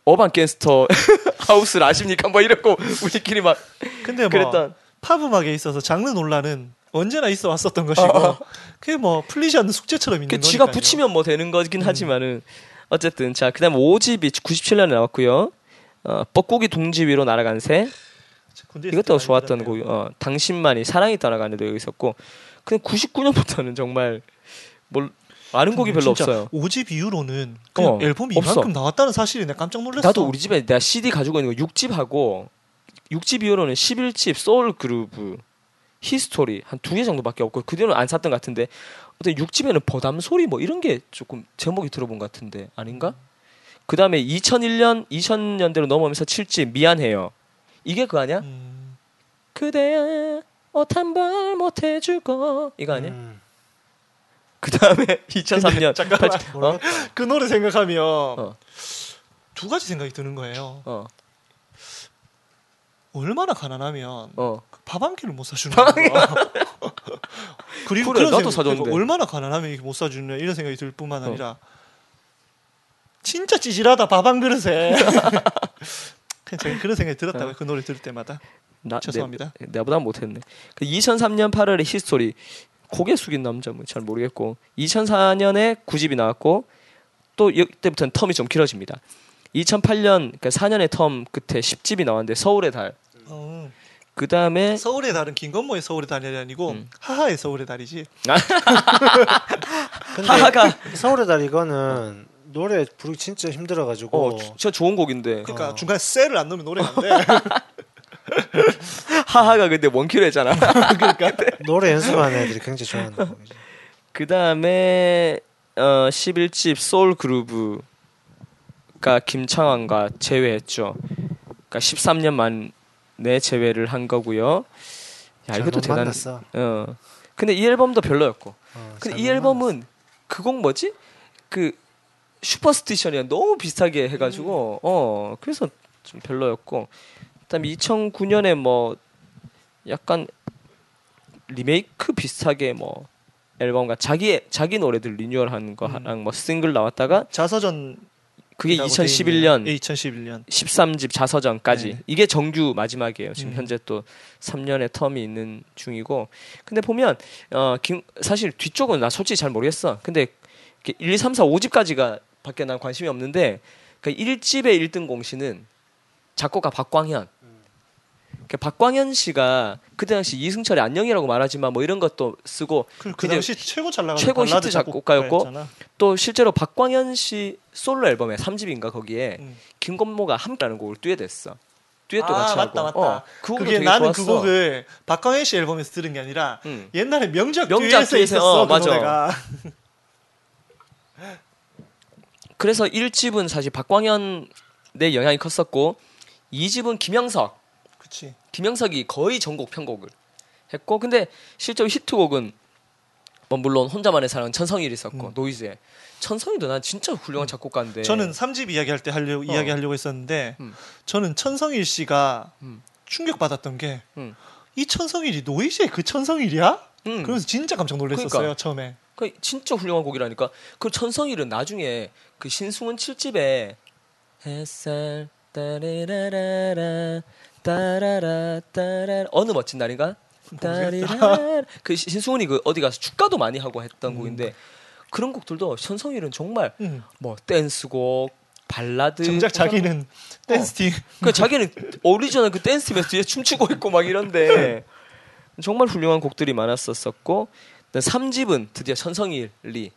urban gangster house를 아십니까? 뭐 이랬고 우리끼리 막 근데 뭐 그랬던 팝 음악에 있어서 장르 논란은 언제나 있어 왔었던 것이고 그게 뭐 풀리지 않는 숙제처럼 있는 그 거니까요. 지가 붙이면 뭐 되는 거긴 하지만은 어쨌든 자 그다음 5집이 97년에 나왔고요. 어, 뻐꾸기 둥지 위로 날아간 새 이것도 좋았던. 곡. 어, 당신만이 사랑이 떠나가는데 여기 있었고 근데 99년부터는 정말 뭘 아는 곡이 별로 없어요. 5집 이후로는 그냥 어, 앨범이 없어. 이만큼 나왔다는 사실이 내가 깜짝 놀랐어. 나도 우리 집에 내가 CD 가지고 있는 거 6집하고 6집 이후로는 11집 Soul Groove history 한 두 개 정도밖에 없고 그 뒤로는 안 샀던 것 같은데 어떤 6집에는 버담소리 뭐 이런 게 조금 제목이 들어본 것 같은데 아닌가? 그 다음에 2001년 2000년대로 넘어오면서 7집 미안해요. 이게 그거 아니야? 음, 그대야 옷한벌못 해주고 이거 아니야? 음, 그 다음에 2003년 잠깐만. 어? 그 노래 생각하면 어. 두 가지 생각이 드는 거예요. 어, 얼마나 가난하면 어. 밥 한 끼를 못 사주는 거야. 그리고 그래, 그런 나도 생각, 사줬는데. 그리고 얼마나 가난하면 이게 못 사주냐 이런 생각이 들 뿐만 어. 아니라 진짜 찌질하다 밥 한 그릇에. 그냥 그런 생각이 들었다고요. 그 노래 들을 때마다. 나, 죄송합니다. 내, 내보다 못했네. 그 2003년 8월에 history 고개 숙인 남자 뭐 잘 모르겠고 2004년에 9집이 나왔고 또 이때부터는 term이 좀 길어집니다. 2008년 그 4년의 term 끝에 10집이 나왔는데 서울의 달. 어. 그 다음에 서울의 달은 김건모의 서울의 달이 아니고 음. 하하의 서울의 달이지. 근데 하하가 서울의 달 이거는 노래 부르기 진짜 힘들어가지고 어, 진짜 좋은 곡인데 그러니까 어. 중간에 셀을 안 넣으면 노래가 안 돼. 하하가 근데 원키로잖아. 노래 연습하는 애들이 굉장히 좋아하는 곡이죠. 그 다음에 어, 11집 소울 그루브가 김창완과 재회했죠. 그러니까 13년 만 에 재회를 한 거고요. 야 이것도 대단. 만났어. 어. 근데 이 앨범도 별로였고. 어, 근데 이 앨범은 그 곡 뭐지? 그 슈퍼스티션이랑 너무 비슷하게 해가지고 어 그래서 좀 별로였고. 그다음에 2009년에 뭐 약간 리메이크 비슷하게 뭐 앨범과 자기 자기 노래들 리뉴얼한 거랑 뭐 싱글 나왔다가 자서전 그게 2011년 2011년 13집 자서전까지 네. 이게 정규 마지막이에요. 지금 음. 현재 또 3년의 텀이 있는 중이고 근데 보면 어 김, 사실 뒤쪽은 나 솔직히 잘 모르겠어. 근데 이렇게 1, 2, 3, 4, 5집까지가 밖에 난 관심이 없는데 그 1집의 1등 공신은 작곡가 박광현. 그 박광현 씨가 그때 당시 이승철의 안녕이라고 말하지만 뭐 이런 것도 쓰고 그, 그 당시 최고 잘 나가는 최고 히트 작곡가였고 작곡가였잖아. 또 실제로 박광현 씨 솔로 앨범에 3집인가 거기에 음. 김건모가 함께하는 곡을 듀엣했어. 듀엣도 아, 같이 맞다, 하고. 맞다. 어, 그 그게 나는 그 좋았어. 곡을 박광현 씨 앨범에서 들은 게 아니라 응. 옛날에 명작, 명작 듀엣에 있었어 어, 그 맞아. 노래가. 그래서 1집은 사실 박광현의 영향이 컸었고 2집은 김영석. 그치. 김영석이 거의 전곡 편곡을 했고 근데 실제로 히트곡은 뭐 물론 혼자만의 사랑 천성일이 있었고 노이즈에 천성일도 난 진짜 훌륭한 작곡가인데 음. 저는 3집 이야기할 때 하려고 네. 어. 이야기하려고 했었는데 음. 저는 천성일 씨가 음. 충격받았던 게이 음. 천성일이 노이즈의 그 천성일이야? 음. 그래서 진짜 깜짝 놀랐었어요 그러니까. 처음에. 그 진짜 훌륭한 곡이라니까. 그 천성일은 나중에 그 신승훈 7집에 햇살 따리라라라 따라라 따라 어느 멋진 날인가? 따리라. 그 신승훈이 그 어디 가서 축가도 많이 하고 했던 곡인데 그런 곡들도 천성일은 정말 음. 뭐 댄스곡, 발라드 정작 자기는 댄스팀. 그 자기는 오리지널 그 댄스팀에서 뒤에 춤추고 있고 막 이런데 정말 훌륭한 곡들이 많았었었고 3집은 드디어 천성일이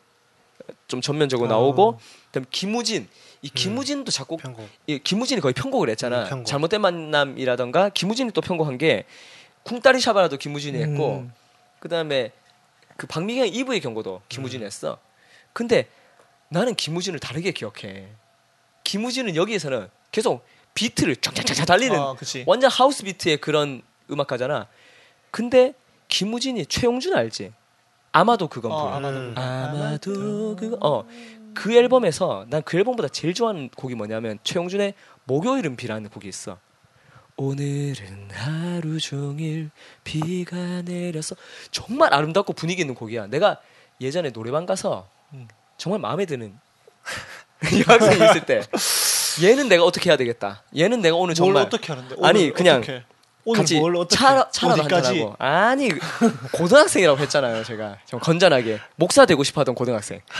좀 전면적으로 나오고 그다음 김우진 이 김우진도 작곡 편곡. 이 김우진이 거의 편곡을 했잖아. 음, 편곡. 잘못된 만남이라던가 김우진이 또 편곡한 게 쿵따리 샤바라도 김우진이 했고 음. 그다음에 그 박미경 이브의 경고도 김우진이 했어. 근데 나는 김우진을 다르게 기억해. 김우진은 여기에서는 계속 비트를 쫙쫙쫙 달리는 아. 완전 하우스 비트의 그런 음악가잖아. 근데 김우진이 최용준 알지? 아마도 그건 어, 불러. 아마도 음. 아마도 그거 어 그 앨범에서 난 그 앨범보다 제일 좋아하는 곡이 뭐냐면 최용준의 목요일은 비라는 곡이 있어. 오늘은 하루 종일 비가 내려서 정말 아름답고 분위기 있는 곡이야. 내가 예전에 노래방 가서 음. 정말 마음에 드는 여학생이 있을 때 얘는 내가 어떻게 해야 되겠다. 얘는 내가 오늘 뭘 정말 어떻게 하는데? 아니, 오늘 그냥 어떻게? 오늘 같이 뭘 어떻게? 차, 차라도 어디까지? 아니 고등학생이라고 했잖아요 제가 좀 건전하게 목사 되고 싶어하던 고등학생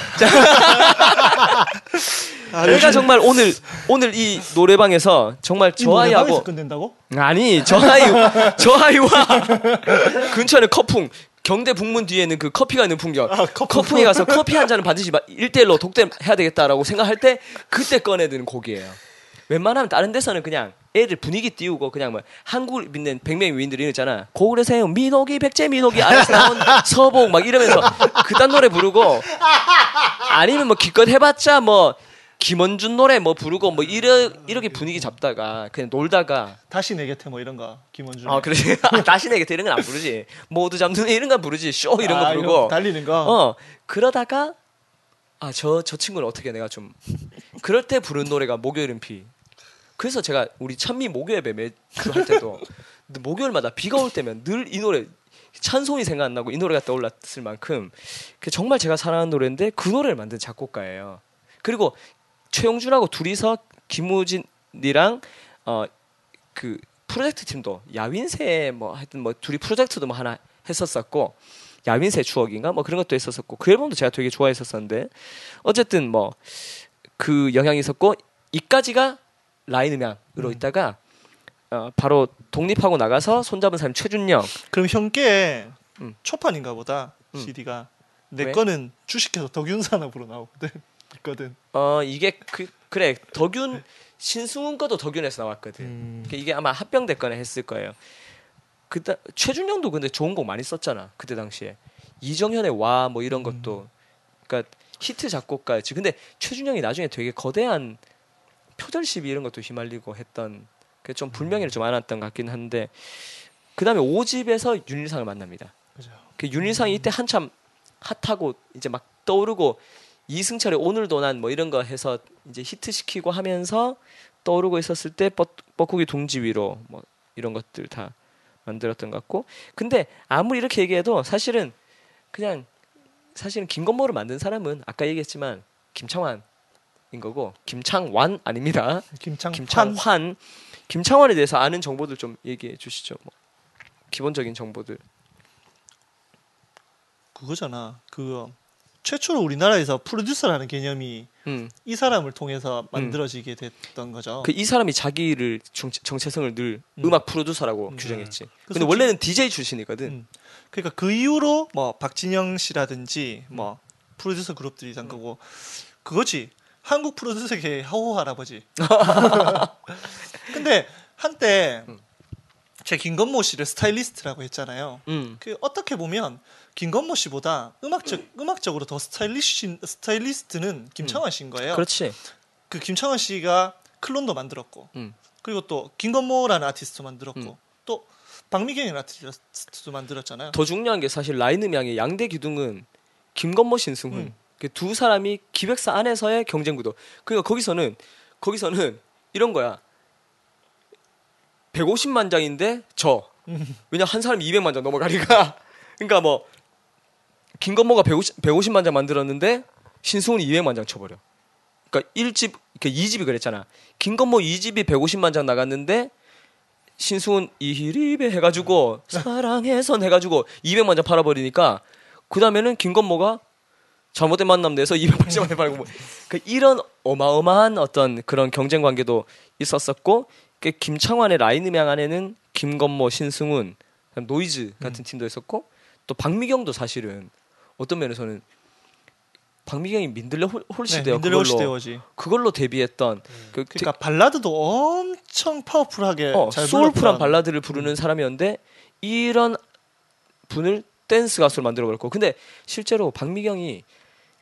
아, 내가 요즘 정말 오늘 오늘 이 노래방에서 정말 이저 노래방에서 아이하고 끝낸다고? 아니 저 아이 저 아이와 근처에 커풍 경대 북문 뒤에 있는 그 커피가 있는 풍경 아, 커풍. 커풍에 가서 커피 한 잔은 반드시 1대1로 독대해야 되겠다라고 생각할 때 그때 꺼내드는 곡이에요 웬만하면 다른 데서는 그냥 애들 분위기 띄우고 그냥 뭐 한국을 믿는 백명의 위인들이 있잖아. 고그레세요. 민호기 백제 민호기 안에서 나온 서복 막 이러면서 그딴 노래 부르고 아니면 뭐 기껏 해봤자 뭐 김원준 노래 뭐 부르고 뭐 이러, 이렇게 분위기 잡다가 그냥 놀다가 다시 내 곁에 뭐 이런 거 김원준. 아 그래. 다시 내게 이런 건 안 부르지. 모두 잠드는 이런 건 부르지. 쇼 이런 거 아, 부르고. 달리는 거. 어. 그러다가 아저저 친구는 어떻게 내가 좀 그럴 때 부른 노래가 목요일은 비 그래서 제가 우리 찬미 목요일 배 매주 할 때도 목요일마다 비가 올 때면 늘 이 노래 찬송이 생각 안 나고 이 노래가 떠올랐을 만큼 그 정말 제가 사랑하는 노래인데 그 노래를 만든 작곡가예요. 그리고 최용준하고 둘이서 김우진이랑 어 그 프로젝트 팀도 야윈새 뭐 하여튼 뭐 둘이 프로젝트도 뭐 하나 했었었고 야윈새 추억인가 뭐 그런 것도 했었었고 그 앨범도 제가 되게 좋아했었었는데 어쨌든 뭐 그 영향이 있었고 이까지가 라인 음향으로 있다가 어 바로 독립하고 나가서 손잡은 사람 최준영 그럼 형께 음. 초판인가 보다 음. CD가. 내 왜? 거는 주식회사 덕윤산업으로 나오거든. 있거든. 어 이게 그 그래 덕윤 신승훈 거도 덕윤에서 나왔거든. 음. 그러니까 이게 아마 합병됐거나 했을 거예요. 그다 최준영도 근데 좋은 곡 많이 썼잖아 그때 당시에 이정현의 와 뭐 이런 것도 그러니까 히트 작곡가였지. 근데 최준영이 나중에 되게 거대한 표절 시비 이런 것도 휘말리고 했던 그좀 불명예를 좀 안았던 것 같긴 한데 그 다음에 5집에서 윤일상을 만납니다. 그죠. 그 윤일상이 이때 한참 핫하고 이제 막 떠오르고 이승철의 오늘도 난 뭐 이런 거 해서 이제 히트 시키고 하면서 떠오르고 있었을 때 뻐, 뻐꾸기 둥지 위로 뭐 이런 것들 다 만들었던 것 같고 근데 아무리 이렇게 얘기해도 사실은 그냥 사실은 김건모를 만든 사람은 아까 얘기했지만 김창완 인 거고 김창완 아닙니다. 김창환. 김창환 김창완에 대해서 아는 정보들 좀 얘기해 주시죠. 뭐 기본적인 정보들. 그거잖아. 그거 최초로 우리나라에서 프로듀서라는 개념이 음. 이 사람을 통해서 만들어지게 됐던 거죠. 그 이 사람이 자기를 정, 정체성을 늘 음. 음. 악 프로듀서라고 음. 규정했지. 그래서 근데 원래는 DJ 출신이거든. 음. 그러니까 그 이후로 뭐 박진영 씨라든지 뭐 프로듀서 그룹들이 산 거고 그거지. 한국 프로듀서계 하호 할아버지. 근데 한때 제 김건모 씨를 스타일리스트라고 했잖아요. 음. 그 어떻게 보면 김건모 씨보다 음악적 음악적으로 더 스타일리시 스타일리스트는 김창환 씨인 거예요. 그렇지. 그 김창환 씨가 클론도 만들었고 음. 그리고 또 김건모라는 아티스트도 만들었고 음. 또 박미경이라는 아티스트도 만들었잖아요. 더 중요한 게 사실 라인 음향의 양대 기둥은 김건모 신승훈 음. 그 두 사람이 기획사 안에서의 경쟁 구도. 그러니까 거기서는 거기서는 이런 거야. 150만 장인데 저. 음. 왜냐 한 사람이 200만 장 넘어가니까. 그러니까 뭐 김건모가 150, 150만 장 만들었는데 신승훈이 200만 장 쳐버려. 그러니까 1집, 그러니까 2집이 그랬잖아. 김건모 2집이 150만 장 나갔는데 신승훈 이희리베 해가지고 사랑해선 해가지고 200만 장 팔아버리니까 그 다음에는 김건모가 잘못된 만남 내서 280만 장 팔고 뭐, 그 이런 어마어마한 어떤 그런 경쟁 관계도 있었었고 그 김창환의 라인음향 안에는 김건모, 신승훈, 노이즈 같은 팀도 있었고 또 박미경도 사실은 어떤 면에서는 박미경이 민들레 홀- 네, 홀씨 돼요. 민들레 홀씨 그걸로. 그걸로 데뷔했던 그 그러니까 발라드도 엄청 파워풀하게 어, 잘 soulful한 불렀던 발라드를 부르는 사람이었는데 이런 분을 댄스 가수로 만들어 버렸고 근데 실제로 박미경이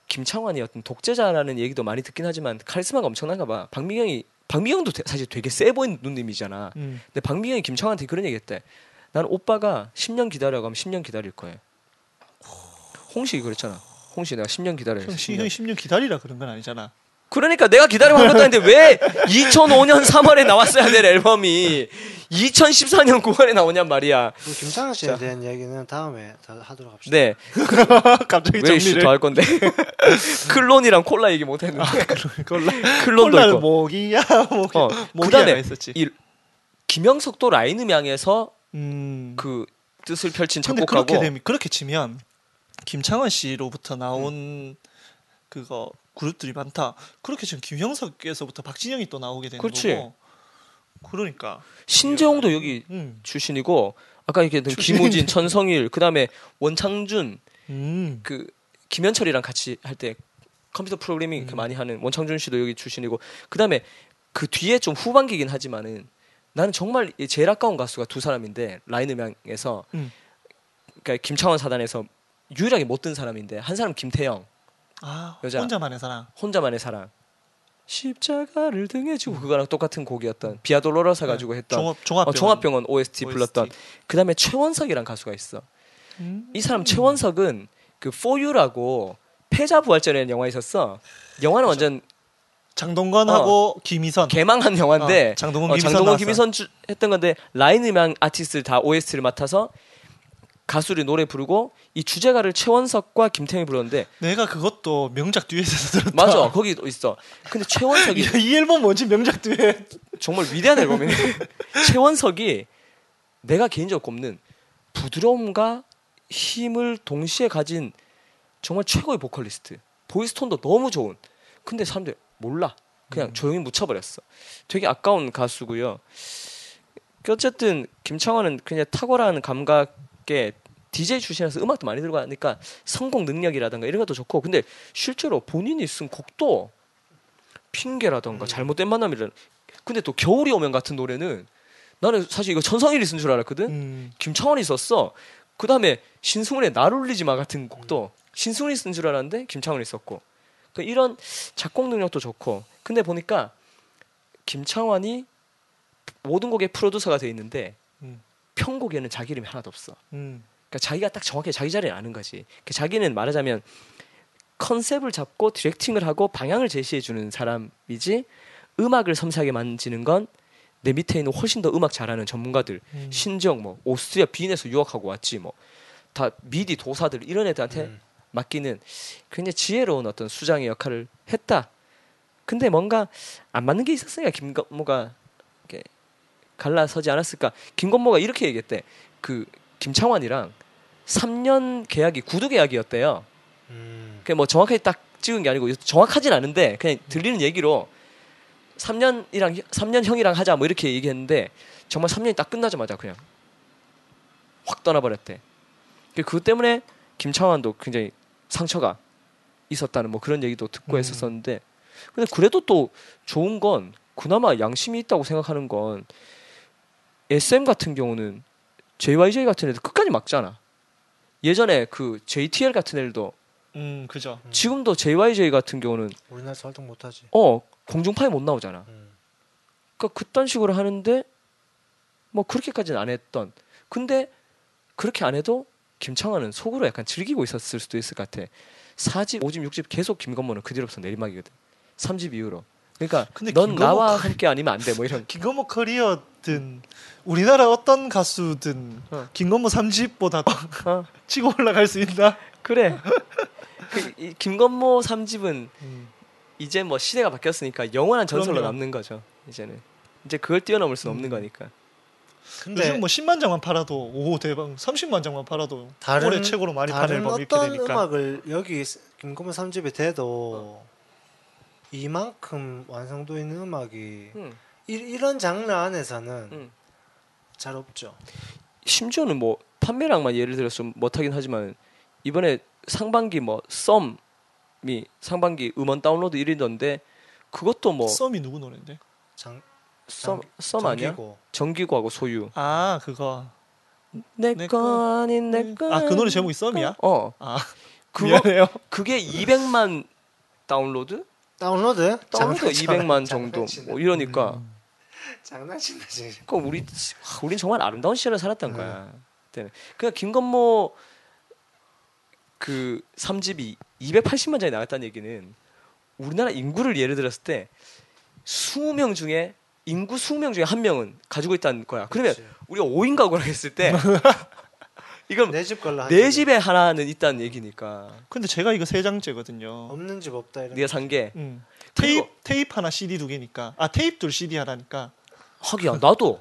김창완이 어떤 독재자라는 얘기도 많이 듣긴 하지만 카리스마가 엄청난가 봐. 박미경이 박미경도 되- 사실 되게 세 보이는 누님이잖아. 음. 근데 박미경이 김창완한테 그런 얘기했대. 나는 오빠가 10년 기다려고 하면 10년 기다릴 거예요. 홍식이 그랬잖아. 홍식 내가 10년 기다려. 형, 시- 형이 10년 기다리라 그런 건 아니잖아. 그러니까 내가 기다리고 한 것도 아닌데 왜 2005년 3월에 나왔어야 될 앨범이 2014년 9월에 나오냔 말이야. 그 김창완 씨에 대한 이야기는 다음에 다 하도록 합시다. 네. 갑자기 왜 이슈 정리를. 더할 건데? 클론이랑 콜라 얘기 못 했는데. 콜라. 클론도 콜라는 있고. 모기야. 모기. 어, 그다음에. 이 김영석도 라인음양에서 음. 그 뜻을 펼친 작곡가고 그렇게 되면 그렇게 치면 김창완 씨로부터 나온 음. 그거 그룹들이 많다. 그렇게 지금 김형석에서부터 박진영이 또 나오게 되는 그렇지. 거고. 그러니까. 신재홍도 여기 음. 출신이고 아까 얘기했던 출신인데. 김우진, 천성일, 그다음에 원창준, 음. 그 김현철이랑 같이 할 때 컴퓨터 프로그래밍 음. 이렇게 많이 하는 원창준 씨도 여기 출신이고 그다음에 그 뒤에 좀 후반기긴 하지만은 나는 정말 이 제일 아까운 가수가 두 사람인데 라인 음향에서 음. 그러니까 김창원 사단에서 유일하게 못 든 사람인데 한 사람 김태영 아, 여자. 혼자만의 사랑. 혼자만의 사랑 십자가를 등에 지고 그거랑 똑같은 곡이었던 비아돌로라사 가지고 했던 음. 네. 종합 종합 어, 종합병원 OST, OST. 불렀던 그다음에 최원석이란 가수가 있어. 음. 이 사람 최원석은 그 For You라고 패자 부활전이라는 영화 있었어. 영화는 완전 장동건하고 김희선. 개망한 영화인데 어, 장동건, 어, 김희선 장동건. 김희선 주- 했던 건데 라인 음향 아티스트를 다 OST를 맡아서 가수를 노래 부르고 이 주제가를 최원석과 김태형이 불렀는데 내가 그것도 명작 듀엣에서 들었다. 맞아 거기도 있어. 근데 최원석이 야, 이 앨범 뭔지 명작 듀엣. 정말 위대한 앨범이네. 최원석이 내가 개인적으로 꼽는 부드러움과 힘을 동시에 가진 정말 최고의 보컬리스트. 보이스톤도 너무 좋은. 근데 사람들 몰라. 그냥 조용히 묻혀버렸어. 되게 아까운 가수고요. 어쨌든 김창완은 그냥 탁월한 감각 에 DJ 출신이라서 음악도 많이 들고 하니까 성공 능력이라든가 이런 것도 좋고. 근데 실제로 본인이 쓴 곡도 핑계라던가 잘못된 만남이라 근데 또 겨울이 오면 같은 노래는 나는 사실 이거 천성일이 쓴 줄 알았거든. 음. 김창완이 썼어. 그 다음에 신승훈의 날 울리지 마 같은 곡도 신승훈이 쓴 줄 알았는데 김창완이 썼고. 그 이런 작곡 능력도 좋고. 근데 보니까 김창완이 모든 곡의 프로듀서가 돼 있는데 음. 편곡에는 자기 이름이 하나도 없어 음. 그러니까 자기가 딱 정확히 자기 자리를 아는 거지. 그 자기는 말하자면 컨셉을 잡고 디렉팅을 하고 방향을 제시해 주는 사람이지 음악을 섬세하게 만지는 건 내 밑에 있는 훨씬 더 음악 잘하는 전문가들 음. 신정 뭐 오스트리아 빈에서 유학하고 왔지 뭐 다 미디 도사들 이런 애들한테 음. 맡기는 굉장히 지혜로운 어떤 수장의 역할을 했다. 근데 뭔가 안 맞는 게 있었으니까 김건모가 갈라서지 않았을까? 김건모가 이렇게 얘기했대. 그 김창완이랑 3년 계약이 구두 계약이었대요. 음. 그뭐 정확하게 딱 찍은 게 아니고 정확하진 않은데 그냥 들리는 얘기로 3년이랑 3년 형이랑 하자 뭐 이렇게 얘기했는데 정말 3년이 딱 끝나자마자 그냥 확 떠나버렸대. 그 그것 때문에 김창완도 굉장히 상처가 있었다는 뭐 그런 얘기도 듣고 음. 했었었는데 근데 그래도 또 좋은 건 그나마 양심이 있다고 생각하는 건 SM 같은 경우는 JYJ 같은 애들 끝까지 막잖아. 예전에 그 JTL 같은 애들도 음, 그죠. 지금도 JYJ 같은 경우는 우리나라에서 활동 못 하지. 어 공중파에 못 나오잖아. 음. 그러니까 그딴 식으로 하는데 뭐 그렇게까지는 안 했던. 근데 그렇게 안 해도 김창완은 속으로 약간 즐기고 있었을 수도 있을 것 같아. 4집, 5집, 6집 계속 김건모는 그 뒤로부터 내리막이거든. 3집 이후로. 그러니까 근데 넌 김건모 나와 커리- 함께 아니면 안 돼. 뭐 이런. 김건모 커리어든 우리나라 어떤 가수든 어. 김건모 3집보다 어, 치고 올라갈 수 있나? 그래. 그, 이 김건모 3집은 음. 이제 뭐 시대가 바뀌었으니까 영원한 전설로 그럼요. 남는 거죠. 이제는. 이제 그걸 뛰어넘을 수는 없는 음. 거니까. 근데 요즘 뭐 10만 장만 팔아도 오 대박 30만 장만 팔아도 다른 올해 최고로 많이 파는 다른 앨범 이렇게 어떤 되니까 음악을 여기 김건모 3집에 대도 이만큼 완성도 있는 음악이 음. 이, 이런 장르 안에서는 음. 잘 없죠. 심지어는 뭐 판매량만 예를 들어서 못하긴 하지만 이번에 상반기 뭐 썸이 상반기 음원 다운로드 1위던데 그것도 뭐 썸이 누구 노래인데? 장, 썸, 장- 썸 아니야? 정기고. 정기고하고 소유. 아 그거 내내거 아닌 내 거. 아그 노래 제목이 썸이야? 어. 아 그거 미안해요. 그게 200만 다운로드? 다운로드? 다운로드 장난쳐- 200만 정도. 뭐 이러니까 장난친다 지금. 그 우리 하, 우린 정말 아름다운 시절을 살았던 거야. 그때는. 그러니까 김건모 그 3집이 280만 장이 나갔다는 얘기는 우리나라 인구를 예를 들었을 때 20명 중에 인구 20명 중에 한 명은 가지고 있다는 거야. 그러면 그렇지. 우리가 5인 가구라 했을 때 이건 내 집 걸로 하지. 내 집에 하나는 있다는 얘기니까. 근데 제가 이거 세 장째거든요. 없는 집 없다 이런. 네가 산 게 음. 테이프 테이프 하나 CD 두 개니까 아 테이프 둘 CD 하나니까 하기야 나도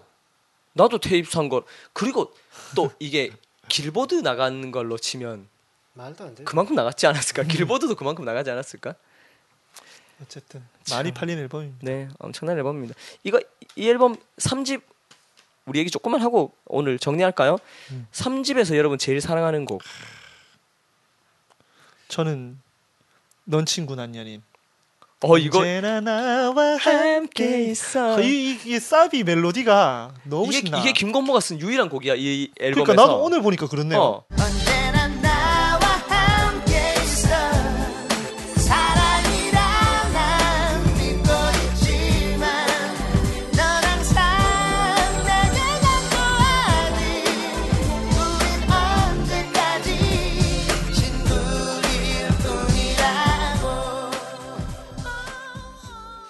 나도 테이프 산 거. 그리고 또 이게 길보드 나가는 걸로 치면 말도 안 돼. 그만큼 나갔지 않았을까? 길보드도 그만큼 나가지 않았을까? 어쨌든 많이 팔린 앨범입니다. 네, 엄청난 앨범입니다. 이거 이 앨범 3집 우리 얘기 조금만 하고 오늘 정리할까요? 음. 3집에서 여러분 제일 사랑하는 곡. 저는 넌 친구 난 연인. 어 이거 언제나 나와 함께 있어. 아, 이, 이 사비 멜로디가 너무 이게 신나. 이게 김건모가 쓴 유일한 곡이야 이 앨범에서. 그러니까 나도 오늘 보니까 그렇네요. 어,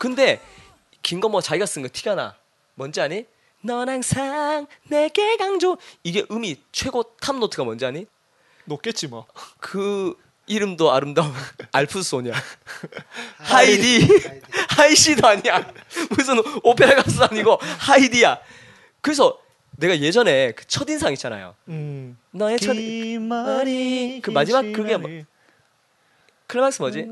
근데 김건모 자기가 쓴 거 티가 나. 뭔지 아니? 넌 항상 내게 강조. 이게 음이 최고 top note가 뭔지 아니? 높겠지 뭐. 그 이름도 아름다운 알프소녀 하이디 하이시도 아니야 무슨 오페라 가수 아니고 하이디야 그래서 내가 예전에 그 첫인상 있잖아요 음. 너의 첫 긴 머리 그 마지막 그게 뭐- 클라이막스 뭐지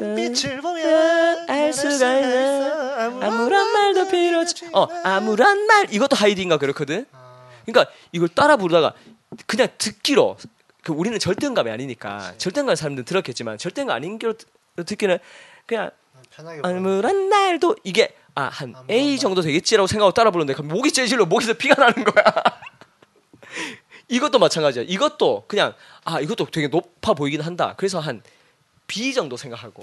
눈빛을 보면 알 수가 있어 아무런 말도 필요 없지 어 아무런 말 이것도 high D인가 그렇거든 그러니까 이걸 따라 부르다가 그냥 듣기로 그 우리는 절대음감이 아니니까 절대음감 사람들은 들었겠지만 절대음감 아닌 게 듣기는 그냥. 불러. 아무런 날도 이게 아한 아무런 A 날. 정도 되겠지라고 생각하고 따라 부르는데 그럼 목이 째질러 목에서 피가 나는 거야. 이것도 마찬가지야. 이것도 그냥 아 이것도 되게 높아 보이긴 한다. 그래서 한 B 정도 생각하고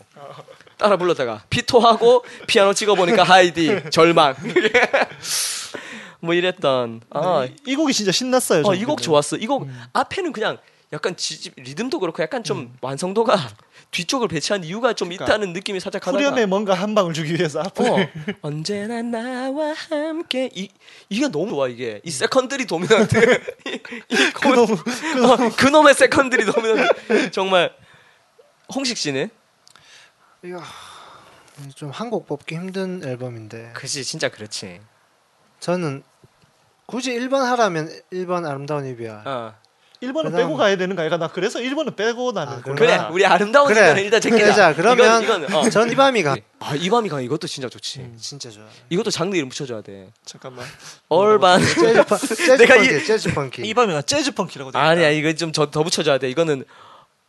따라 불렀다가 피토하고 피아노 찍어 보니까 high D 절망 뭐 이랬던 아 이, 이 곡이 진짜 신났어요. 어, 저는 이곡 근데. 좋았어. 이곡 음. 앞에는 그냥 약간 지, 리듬도 그렇고 약간 좀 완성도가 뒤쪽을 배치한 이유가 좀 그러니까 있다는 느낌이 살짝 하다가 후렴에 뭔가 한 방을 주기 위해서 앞을 어, 언제나 나와 함께 이 이게 너무 좋아 이게 이 secondary dominant 이, 이 그놈 어, 그놈의 secondary dominant 정말 홍식 씨는 이거 좀 한곡 뽑기 힘든 앨범인데 그지 진짜 그렇지. 저는 굳이 1번 하라면 1번 아름다운 이별. 어. 1번은 그다음- 빼고 가야 되는 거 아이가 나 그래서 1번은 빼고 나는 아. 그래 우리 아름다운 그래. 시간을 일단 제끼자. 자 그러면 이건, 이건 어. 전 이밤이가 아 이밤이 강 이것도 진짜 좋지. 음. 진짜 좋아. 이것도 장르 이름 붙여줘야 돼. 잠깐만 urban 재즈 fun- funky, 재즈 funky. 이 밤에가 재즈 funky라고. 아니야 이거 좀 더 붙여줘야 돼. 이거는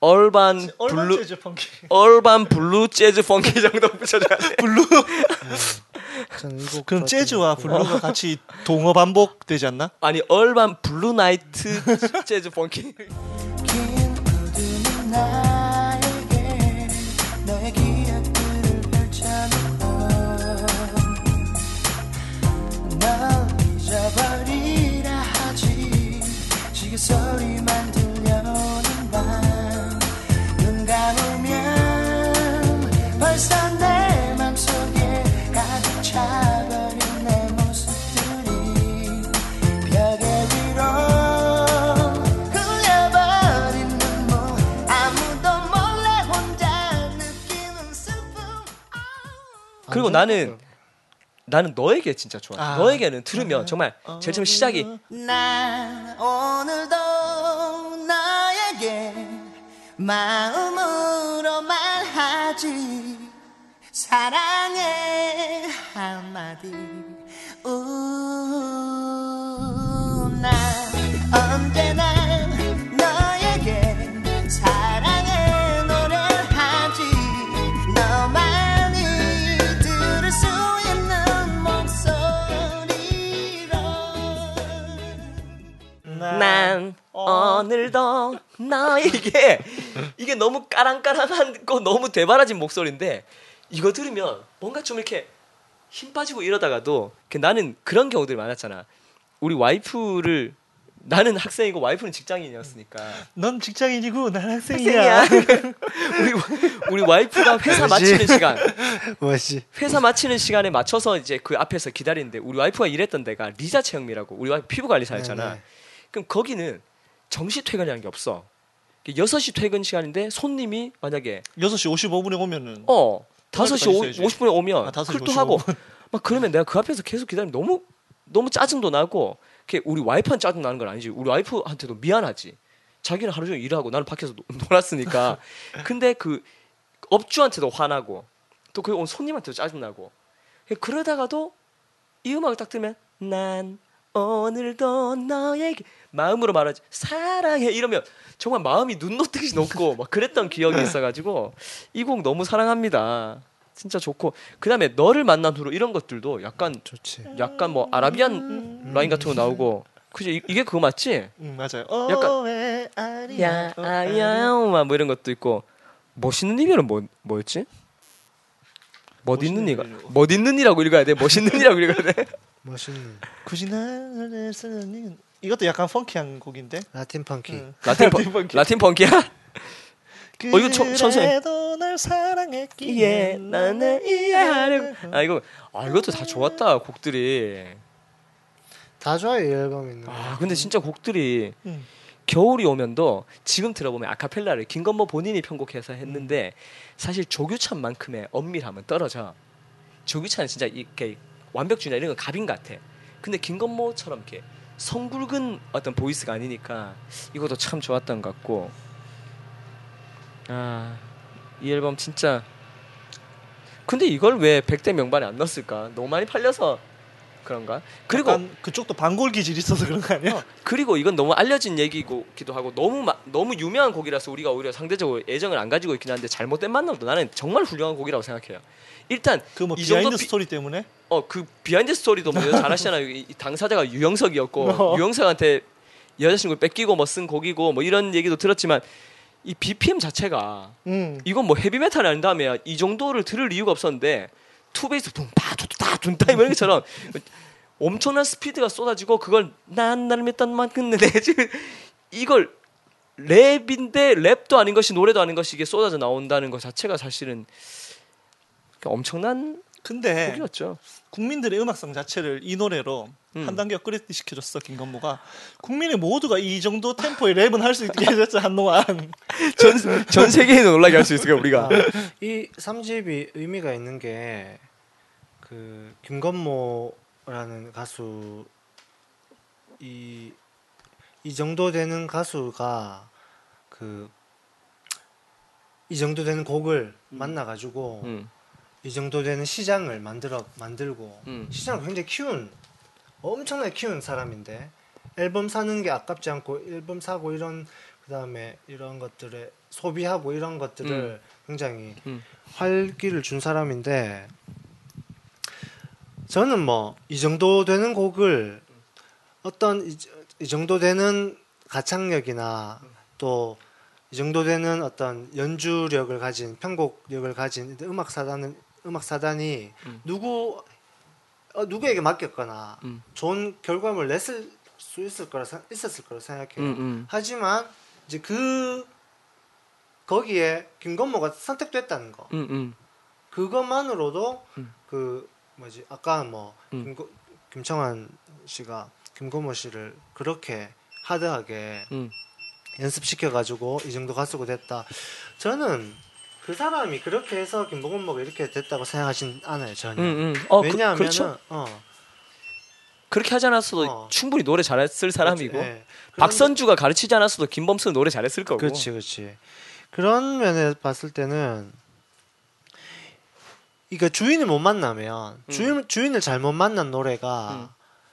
urban blue 재즈 funky urban blue 재즈 funky 정도 붙여줘야 돼. blue 그럼 재즈와. blue가 같이 동어 반복 되지 않나? 아니 urban blue night 재즈 funky. 그리고 안 나는 나는 너에게 진짜 좋아. 아. 너에게는 들으면 정말 제일 처음 시작이 난 오늘도 너에게 마음으로 말하지. 사랑해 한마디. 우 목소리로 난 오늘도 너에게 이게 너무 까랑까랑하고 너무 되바라진 목소리인데 이거 들으면 뭔가 좀 이렇게 힘 빠지고 이러다가도 그 나는 그런 경우들이 많았잖아. 우리 와이프를 나는 학생이고 와이프는 직장인이었으니까 넌 직장인이고 난 학생이야. 학생이야. 우리 우리 와이프가 회사? 마치는 시간 뭐지? 회사 마치는 시간에 맞춰서 이제 그 앞에서 기다리는데 우리 와이프가 일했던 데가 리자 체험이라고 우리 와이프 피부 관리사였잖아. 네 네. 그럼 거기는 정시 퇴근이라는 게 없어. 6시 퇴근 시간인데 손님이 만약에 6시 55분에 오면은 어 5시 오, 있어야지. 50 분에 오면 아, 5시 쿨도 55. 하고 막 그러면 내가 그 앞에서 계속 기다리면 너무 너무 짜증도 나고 그게 우리 와이프한테 짜증 나는 건 아니지. 우리 와이프한테도 미안하지. 자기는 하루 종일 일하고 나는 밖에서 노- 놀았으니까. 근데 그 업주한테도 화나고 또 그 온 손님한테도 짜증 나고. 그러다가도 이 음악을 딱 들으면 난 오늘도 너에게 마음으로 말하지 사랑해 이러면 정말 마음이 눈 녹듯이 녹고 막 그랬던 기억이 있어가지고 이 곡 너무 사랑합니다. 진짜 좋고 그 다음에 너를 만난 후로 이런 것들도 약간 좋지. 약간 뭐 아라비안 라인 같은 거 나오고 그지 이- 이게 그거 맞지? 응, 맞아요. 약간- 어, 왜 아니야. 야 아야마 뭐 이런 것도 있고 멋있는 이별은 뭐 뭐였지? 멋있는 이가. 멋있는 이라고 읽어야 돼. 멋있는 이라고 읽어야 돼. 멋있는 굳이 나를 쓰는 이것도 약간 funky한 곡인데. 라틴 funky. 응. 라틴 fun funky. 라틴 funky야? 어, 이거 천- 천천히. 그래도 날 사랑했기에 예, 나는 이해하려고. 아 이거 아 이것도 다 좋았다 곡들이. 다 좋아요 이 앨범 있는 거. 아 근데 진짜 곡들이 응. 겨울이 오면도 지금 들어보면 아카펠라를 김건모 본인이 편곡해서 했는데 사실 조규찬만큼의 엄밀함은 떨어져. 조규찬은 진짜 이렇게 완벽주의나 이런 건 갑인 같아. 근데 김건모처럼 이렇게 성굵은 어떤 보이스가 아니니까 이것도 참 좋았던 것 같고. 아, 이 앨범 진짜. 근데 이걸 왜 100대 명반에 안 넣었을까? 너무 많이 팔려서 그런가? 그리고 그쪽도 반골 기질이 있어서 그런 거 아니야? 그리고 이건 너무 알려진 얘기기도 하고 너무 마- 너무 유명한 곡이라서 우리가 오히려 상대적으로 애정을 안 가지고 있긴 한데 잘못된 만남도 나는 정말 훌륭한 곡이라고 생각해요. 일단 그뭐이 behind story 때문에 어 그 behind story도 뭐잘 아시잖아요. 이, 이 당사자가 유영석이었고 어. 유영석한테 여자친구 뺏기고 뭐 쓴 곡이고 뭐 이런 얘기도 들었지만 이 BPM 자체가 음. 이건 뭐 헤비메탈이 아닌 다음에 이 정도를 들을 이유가 없었는데 two bass 둥다 이런 것처럼 엄청난 스피드가 쏟아지고 그걸 난 나를 믿던 만큼 내 지금 이걸 랩인데 랩도 아닌 것이 노래도 아닌 것이 이게 쏟아져 나온다는 것 자체가 사실은 엄청난 근데 곡이었죠. 국민들의 음악성 자체를 이 노래로 음. 한 단계 업그레이드 시켜줬어 김건모가 국민의 모두가 이 정도 템포의 랩은 할 수 있게 해줬죠 한동안 전, 전 세계에 올라갈 수 있을까 우리가. 이 3집이 의미가 있는 게 그 김건모라는 가수 이, 이 정도 되는 가수가 그 이 정도 되는 곡을 만나 가지고 음, 이 정도 되는 시장을 만들어 만들고 음. 시장을 굉장히 키운 엄청나게 키운 사람인데 앨범 사는 게 아깝지 않고 앨범 사고 이런 그다음에 이런 것들에 소비하고 이런 것들을 굉장히 음. 활기를 준 사람인데 저는 뭐 이 정도 되는 곡을 어떤 이, 이 정도 되는 가창력이나 또 이 정도 되는 어떤 연주력을 가진 편곡력을 가진 음악 사단은 음악 사단이 음. 누구 어, 누구에게 맡겼거나 음. 좋은 결과물을 냈을 수 있을 거라 생- 있었을 거라 생각해요. 음, 음. 하지만 이제 그 거기에 김건모가 선택됐다는 거 음, 음. 그것만으로도 음. 그 뭐지 아까 뭐 음. 김고, 김청환 씨가 김건모 씨를 그렇게 하드하게 음. 연습시켜 가지고 이 정도 가수가 됐다. 저는 그 사람이 그렇게 해서 김보건모가 이렇게 됐다고 생각하진 않아요 전혀. 음, 음. 어, 그, 왜냐하면 그 렇죠. 어, 그렇게 하지 않았어도 어. 충분히 노래 잘했을 사람이고 예. 박선주가 가르치지 않았어도 김범수는 노래 잘했을 거고. 그렇지, 그렇지. 그런 면에 봤을 때는 이거 주인을 못 만나면 음. 주인 주인을 잘못 만난 노래가 음.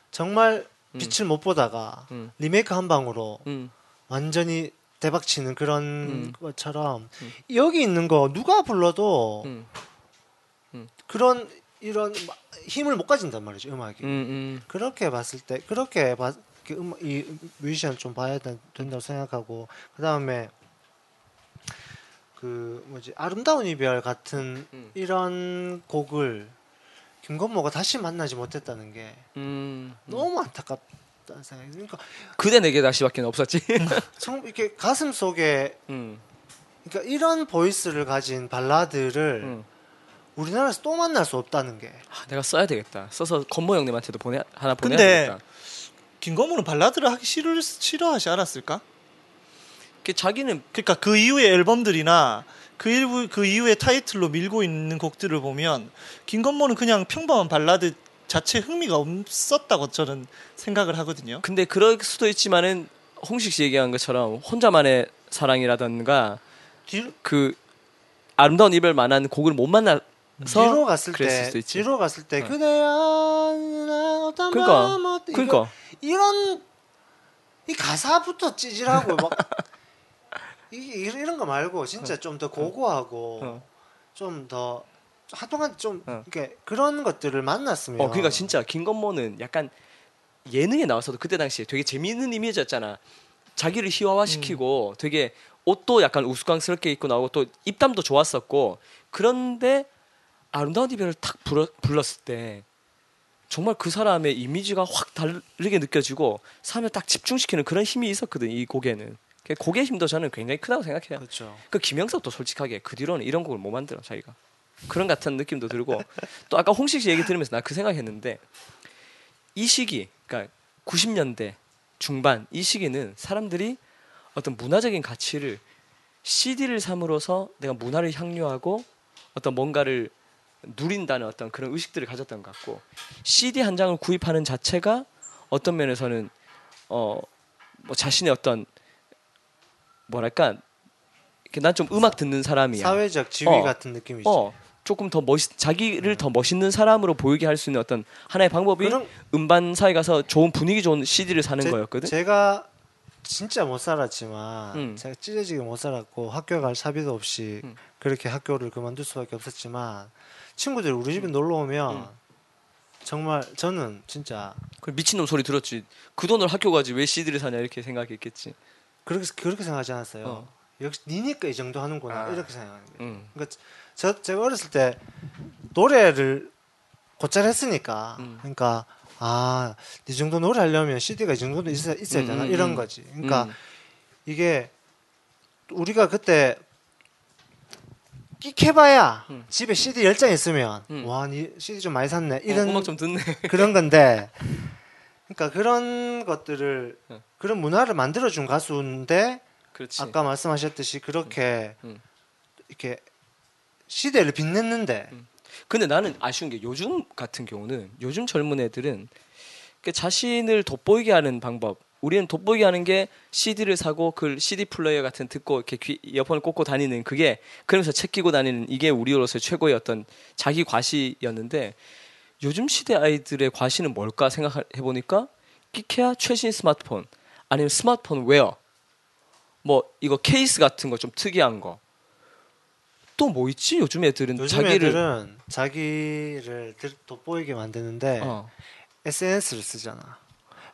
정말 빛을 못 보다가 음. 리메이크 한 방으로 음. 완전히 대박 치는 그런 음. 것처럼 음. 여기 있는 거 누가 불러도 음. 그런 이런 마- 힘을 못 가진단 말이죠 음악이 음, 음. 그렇게 봤을 때 그렇게 봐, 그 음, 이 뮤지션 좀 봐야 된- 된다고 생각하고 그 다음에 그 뭐지 아름다운 이별 같은 음. 이런 곡을 김건모가 다시 만나지 못했다는 게 음. 너무 안타깝 다는 생각이 그러니까 그대 내게 다시밖에 없었지. 정 이렇게 가슴 속에 음. 그러니까 이런 보이스를 가진 발라드를 음. 우리나라에서 또 만날 수 없다는 게 아, 내가 써야 되겠다. 써서 건모 형님한테도 보내 하나 보내야 근데 되겠다. 김건모는 발라드를 하기 싫을, 싫어하지 않았을까? 그 자기는 그러니까 그 이후의 앨범들이나 그 일부 그 이후의 타이틀로 밀고 있는 곡들을 보면 김건모는 그냥 평범한 발라드 자체 흥미가 없었다고 저는 생각을 하거든요. 근데 그럴 수도 있지만은 홍식 씨 얘기한 것처럼 혼자만의 사랑이라던가 뒤로, 그 아름다운 이별만한 곡을 못 만나서 뒤로 갔을 그랬을 때. 뒤로 갔을 때 어. 그대야 나 어떤 그러니까 이거- 그러니까 이런 이 가사부터 찌질하고 막 이게 이런 거 말고 진짜 좀더 고고하고 어. 좀더 한동안 좀 어. 이렇게 그런 것들을 만났으면 어 그러니까 진짜 김건모는 약간 예능에 나와서도 그때 당시에 되게 재미있는 이미지였잖아. 자기를 희화화시키고 음. 되게 옷도 약간 우스꽝스럽게 입고 나오고 또 입담도 좋았었고 그런데 아름다운 이별을 탁 불러, 불렀을 때 정말 그 사람의 이미지가 확 다르게 느껴지고 사람을 딱 집중시키는 그런 힘이 있었거든 이 곡에는. 그 곡의 힘도 저는 굉장히 크다고 생각해요. 그렇죠. 그 김영석도 솔직하게 그 뒤로는 이런 곡을 못 만들어 자기가 그런 같은 느낌도 들고 또 아까 홍식 씨 얘기 들으면서 나 그 생각했는데 이 시기 그러니까 90년대 중반 이 시기는 사람들이 어떤 문화적인 가치를 CD를 삼으로써 내가 문화를 향유하고 어떤 뭔가를 누린다는 어떤 그런 의식들을 가졌던 것 같고 CD 한 장을 구입하는 자체가 어떤 면에서는 어 뭐 자신의 어떤 뭐랄까 난 좀 음악 듣는 사람이야. 사회적 지위 어. 같은 느낌이죠. 어 조금 더멋 자기를 더 멋있는 사람으로 보이게 할 수 있는 어떤 하나의 방법이 음반사에 가서 좋은 분위기 좋은 CD를 사는 제- 거였거든. 제가 진짜 못 살았지만 음. 제가 찢어지게 못 살았고 학교 갈 사비도 없이 음. 그렇게 학교를 그만둘 수밖에 없었지만 친구들이 우리 집에 놀러 오면 음. 정말 저는 진짜 그 미친놈 소리 들었지. 그 돈을 학교 가지 왜 CD를 사냐 이렇게 생각했겠지. 그렇게 그렇게 생각하지 않았어요. 어. 역시 니니까 이 정도 하는구나 아. 이렇게 생각하는 거예요. 음. 그러니까 저 제가 어렸을 때 노래를 곧잘 했으니까 음. 그러니까 아 이 정도 노래 하려면 CD가 이 정도는 있어야, 있어야 음, 되나 음, 이런 음. 거지. 그러니까 음. 이게 우리가 그때 끽해봐야 음. 집에 CD 10장 있으면 음. 와, 니 CD 좀 많이 샀네. 어, 이런 음악 좀 듣네. 그런 건데 그러니까 그런 것들을 음. 그런 문화를 만들어 준 가수인데 그렇지. 아까 말씀하셨듯이 그렇게 음. 이렇게 시대를 빛냈는데. 근데 나는 아쉬운 게 요즘 같은 경우는 요즘 젊은 애들은 그 자신을 돋보이게 하는 방법. 우리는 돋보이게 하는 게 CD를 사고 그 CD 플레이어 같은 듣고 이렇게 귀, 이어폰을 꽂고 다니는 그게 그러면서 책 끼고 다니는 이게 우리로서 최고의 어떤 자기 과시였는데 요즘 시대 아이들의 과시는 뭘까 생각해 보니까 끼케야 최신 스마트폰 아니면 스마트폰 웨어. 뭐 이거 케이스 같은 거 좀 특이한 거 또 뭐 있지 요즘 애들은 요즘 자기를 애들은 자기를 들- 돋보이게 만드는데 어. SNS를 쓰잖아.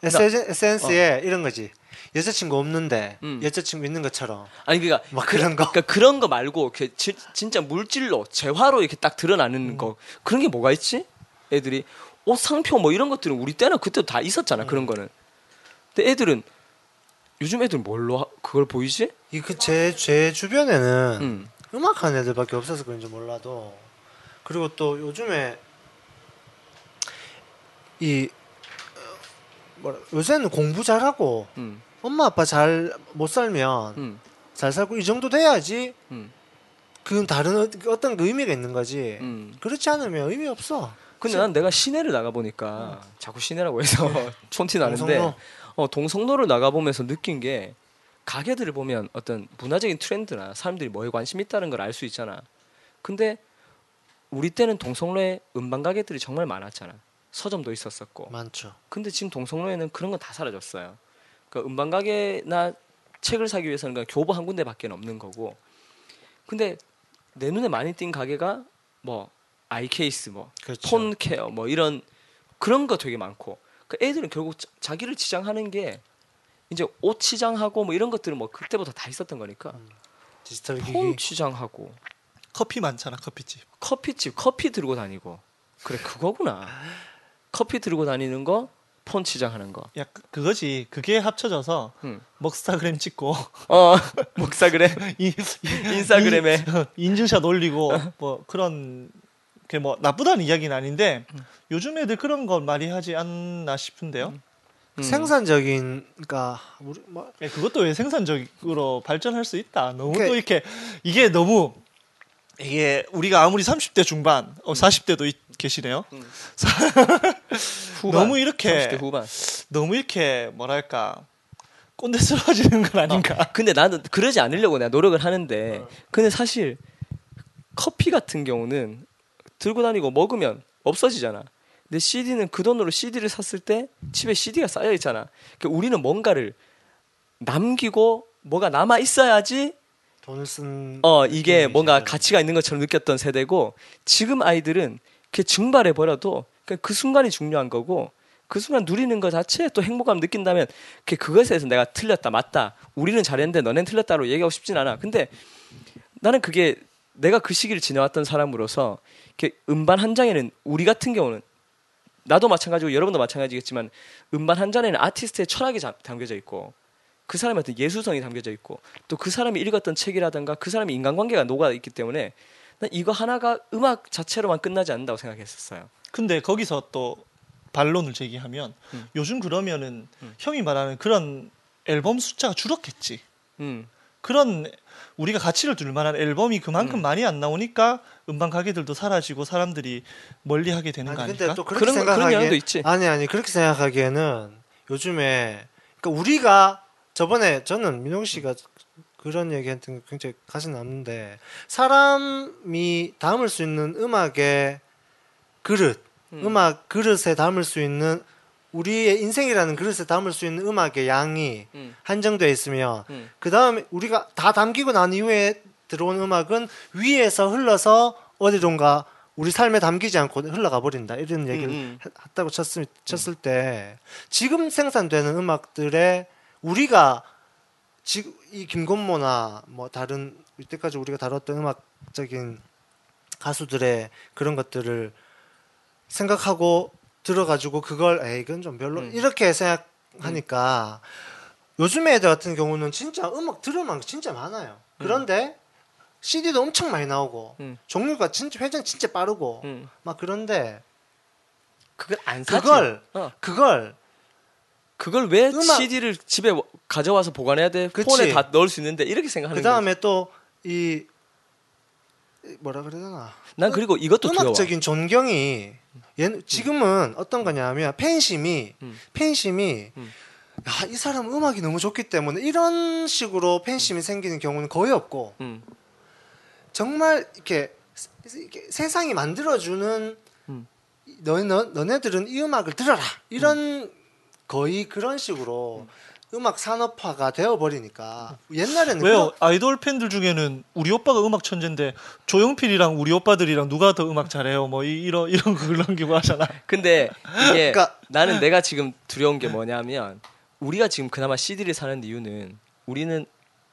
그러니까- SNS에 이런 거지. 여자친구 없는데 음. 여자친구 있는 것처럼 아니 그러니까 막 그, 그런 거. 그러니까 그런 거 말고 이렇게 지- 진짜 물질로 재화로 이렇게 딱 드러나는 음. 거 그런 게 뭐가 있지? 애들이 옷 상표 뭐 이런 것들은 우리 때는 그때 다 있었잖아 음. 그런 거는. 근데 애들은 요즘 애들 뭘로 하- 그걸 보이지? 이 그 제 제 주변에는 음. 음악하는 애들밖에 없어서 그런지 몰라도 그리고 또 요즘에 이 어, 뭐라 요새는 공부 잘하고 음. 엄마 아빠 잘 못 살면 음. 잘 살고 이 정도 돼야지 음. 그건 다른 어- 어떤 그 의미가 있는 거지. 음. 그렇지 않으면 의미 없어. 근데 난 내가 시내를 나가 보니까 자꾸 시내라고 해서 촌티 나는데 동성로. 어, 동성로를 나가 보면서 느낀 게 가게들을 보면 어떤 문화적인 트렌드나 사람들이 뭐에 관심 있다는 걸 알 수 있잖아. 근데 우리 때는 동성로에 음반 가게들이 정말 많았잖아. 서점도 있었었고. 많죠. 근데 지금 동성로에는 그런 건 다 사라졌어요. 그러니까 음반 가게나 책을 사기 위해서는 그냥 교보 한 군데밖에 없는 거고. 근데 내 눈에 많이 띈 가게가 뭐 아이 케이스 뭐 그렇죠. 폰 케어 뭐 이런 그런 거 되게 많고 그 애들은 결국 자, 자기를 치장하는 게 이제 옷 치장하고 뭐 이런 것들은 뭐 그때부터 다 있었던 거니까 디지털 기기. 폰 치장하고 커피 많잖아 커피집. 커피집 커피 들고 다니고 그래 그거구나 커피 들고 다니는 거폰 치장하는 거야 그- 그거지. 그게 합쳐져서 응. 먹스타그램 찍고 어 이, 인스타그램에 이- 인증샷 올리고 뭐 그런 게뭐 나쁘다는 이야기는 아닌데 요즘 애들 그런 걸 많이 하지 않나 싶은데요. 음. 생산적인 그러니까 우리 뭐 예, 그것도 왜 생산적으로 발전할 수 있다. 너무 그게- 또 이렇게 이게 너무 이게 우리가 아무리 30대 중반, 어, 40대도 이- 계시네요. 후반, 너무 이렇게 30대 후반 너무 이렇게 뭐랄까 꼰대스러워지는 건 아닌가. 근데 나는 그러지 않으려고 내가 노력을 하는데 근데 사실 커피 같은 경우는 들고 다니고 먹으면 없어지잖아. 근데 CD는 그 돈으로 CD를 샀을 때 집에 CD가 쌓여 있잖아. 그러니까 우리는 뭔가를 남기고 뭐가 남아 있어야지 돈을 쓴 어 이게 뭔가 저는. 가치가 있는 것처럼 느꼈던 세대고 지금 아이들은 그 증발해 버려도 그그 순간이 중요한 거고 그 순간 누리는 것 자체에 또 행복감 느낀다면 그 그것에 대해서 내가 틀렸다 맞다 우리는 잘했는데 너넨 틀렸다로 얘기하고 싶진 않아 근데 나는 그게 내가 그 시기를 지나왔던 사람으로서 음반 한 장에는 우리 같은 경우는 나도 마찬가지고 여러분도 마찬가지겠지만 음반 한 장에는 아티스트의 철학이 잠- 담겨져 있고 그 사람의 어떤 예술성이 담겨져 있고 또 그 사람이 읽었던 책이라든가 그 사람의 인간관계가 녹아 있기 때문에 난 이거 하나가 음악 자체로만 끝나지 않는다고 생각했었어요. 근데 거기서 또 반론을 제기하면 음. 요즘 그러면은 형이 말하는 그런 앨범 숫자가 줄었겠지. 음. 그런 우리가 가치를 둘 만한 앨범이 그만큼 음. 많이 안 나오니까 음반 가게들도 사라지고 사람들이 멀리하게 되는 거 아니 아닐까? 근데 또 그렇게 그런 거- 그런 생각하기에 영향도 있지. 아니 아니 그렇게 생각하기에는 요즘에 그러니까 우리가 저번에 저는 민홍 씨가 그런 얘기했던 게 굉장히 가슴 남는데 사람이 담을 수 있는 음악의 그릇 음. 악 그릇에 담을 수 있는 우리의 인생이라는 그릇에 담을 수 있는 음악의 양이 음. 한정되어 있으면 음. 그 다음에 우리가 다 담기고 난 이후에 들어온 음악은 위에서 흘러서 어디론가 우리 삶에 담기지 않고 흘러가 버린다 이런 얘기를 음, 음. 하- 했다고 쳤을, 쳤을 때 지금 생산되는 음악들에 우리가 지금 이 김건모나 뭐 다른 이때까지 우리가 다뤘던 음악적인 가수들의 그런 것들을 생각하고 들어가지고 그걸 에이 이건 좀 별로 음. 이렇게 생각하니까 요즘에 애들 같은 경우는 진짜 음악 들으면 진짜 많아요. 그런데 CD도 엄청 많이 나오고 음. 종류가 진짜 회전 진짜 빠르고 음. 막 그런데 그걸 안 사지. 그걸 어. 그걸 그걸 왜 음악- CD를 집에 와- 가져와서 보관해야 돼? 그치. 폰에 다 넣을 수 있는데 이렇게 생각하는 그 다음에 또 이 뭐라 그래야 되나 난 그리고 이것도 두려워. 음악적인 존경이 얘 지금은 어떤 거냐면 팬심이 음. 팬심이 음. 야, 이 사람 음악이 너무 좋기 때문에 이런 식으로 팬심이 생기는 경우는 거의 없고 음. 정말 이렇게, 세- 이렇게 세상이 만들어주는 음. 너, 너, 너네들은 이 음악을 들어라 이런 거의 그런 식으로 음. 악 산업화가 되어버리니까 옛날에는 왜요? 아이돌 팬들 중에는 우리 오빠가 음악 천재인데 조용필이랑 우리 오빠들이랑 누가 더 음악 잘해요? 뭐 이, 이런 이런 거 그런 거 하잖아. 근데 이게 그러니까- 나는 내가 지금 두려운 게 뭐냐면 우리가 지금 그나마 CD를 사는 이유는 우리는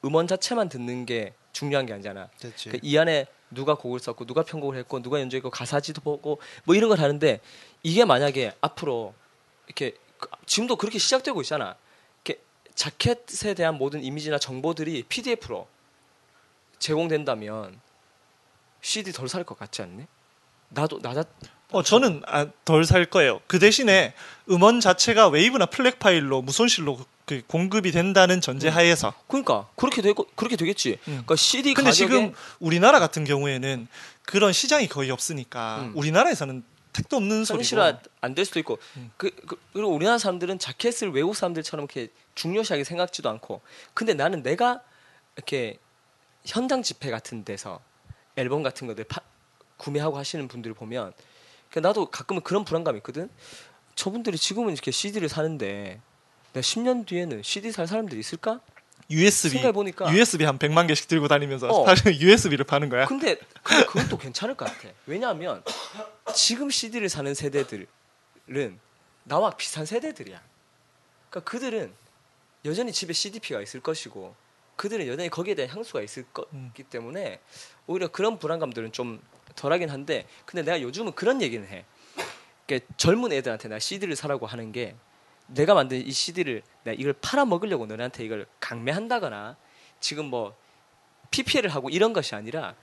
음원 자체만 듣는 게 중요한 게 아니잖아. 됐지. 그이 안에 누가 곡을 썼고 누가 편곡을 했고 누가 연주했고 가사지도 보고 뭐 이런 걸 하는데 이게 만약에 앞으로 이렇게 그- 지금도 그렇게 시작되고 있잖아. 자켓에 대한 모든 이미지나 정보들이 PDF로 제공된다면 CD 덜 살 것 같지 않니? 나도 나자 어 저는 아, 덜살 거예요. 그 대신에 음원 자체가 웨이브나 플랫 파일로 무손실로 그 공급이 된다는 전제 하에서. 그러니까 그렇게 되고 그렇게 되겠지. 음. 그러니까 CD 근데 지금 우리나라 같은 경우에는 그런 시장이 거의 없으니까 음. 우리나라에서는 택도 없는 소리고. 현실화 안 될 수도 있고 음. 그, 그 그리고 우리나라 사람들은 자켓을 외국 사람들처럼 이렇게 중요시하게 생각지도 않고 근데 나는 내가 이렇게 현장 집회 같은 데서 앨범 같은 거들 파, 구매하고 하시는 분들을 보면 그 나도 가끔은 그런 불안감이 있거든. 저분들이 지금은 이렇게 CD를 사는데 내가 10년 뒤에는 CD 살 사람들이 있을까? USB 생각해 보니까 USB 한 100만 개씩 들고 다니면서 어. USB를 파는 거야. 근데 근데 그건 또 괜찮을 것 같아. 왜냐하면 지금 CD를 사는 세대들은 나와 비슷한 세대들이야. 그러니까 그들은 여전히 집에 CDP가 있을 것이고 그들은 여전히 거기에 대한 향수가 있을 음. 거기 때문에 오히려 그런 불안감들은 좀 덜하긴 한데 근데 내가 요즘은 그런 얘기는 해. 그러니까 젊은 애들한테 내가 CD를 사라고 하는 게 내가 만든 이 CD를 내가 이걸 팔아 먹으려고 너네한테 이걸 강매한다거나 지금 뭐 PPL을 하고 이런 것이 아니라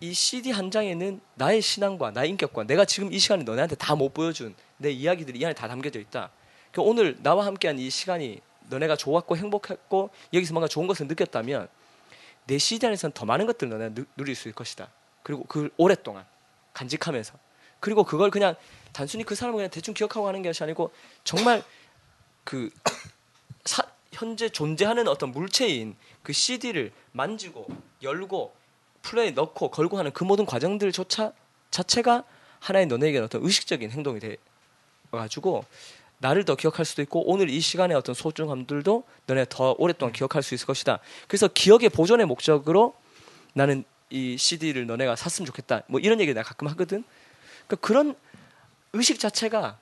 이 CD 한 장에는 나의 신앙과 나의 인격과 내가 지금 이 시간에 너네한테 다 못 보여준 내 이야기들이 이 안에 다 담겨져 있다. 그 오늘 나와 함께한 이 시간이 너네가 좋았고 행복했고 여기서 뭔가 좋은 것을 느꼈다면 내 CD 안에서는 더 많은 것들을 너네가 누, 누릴 수 있을 것이다. 그리고 그걸 오랫동안 간직하면서 그리고 그걸 그냥 단순히 그 사람을 그냥 대충 기억하고 하는 것이 아니고 정말 그 사- 현재 존재하는 어떤 물체인 그 CD를 만지고 열고 플레이 넣고 걸고 하는 그 모든 과정들조차 자체가 하나의 너네에게는 어떤 의식적인 행동이 돼 가지고 나를 더 기억할 수도 있고 오늘 이 시간의 어떤 소중함들도 너네 더 오랫동안 기억할 수 있을 것이다. 그래서 기억의 보존의 목적으로 나는 이 CD를 너네가 샀으면 좋겠다. 뭐 이런 얘기를 내가 가끔 하거든. 그러니까 그런 의식 자체가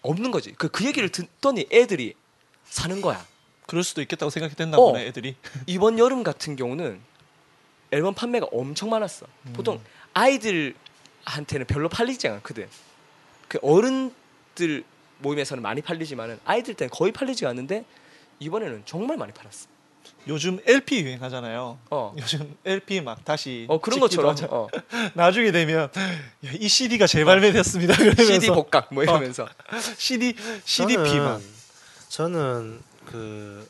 없는 거지. 그, 그 얘기를 듣더니 애들이 사는 거야. 그럴 수도 있겠다고 생각이 됐나 어. 보네 애들이. 이번 여름 같은 경우는 앨범 판매가 엄청 많았어. 보통 아이들한테는 별로 팔리지 않거든. 그 어른들 모임에서는 많이 팔리지만은 아이들 때는 거의 팔리지 않는데 이번에는 정말 많이 팔았어. 요즘 LP 유행하잖아요. 어. 요즘 LP 막 다시 어 그런 것처럼. 어, 나중에 되면 야, 이 CD가 재발매됐습니다. 그러면서 CD 복각 뭐 이러면서 CD CDP 막 저는, 저는 그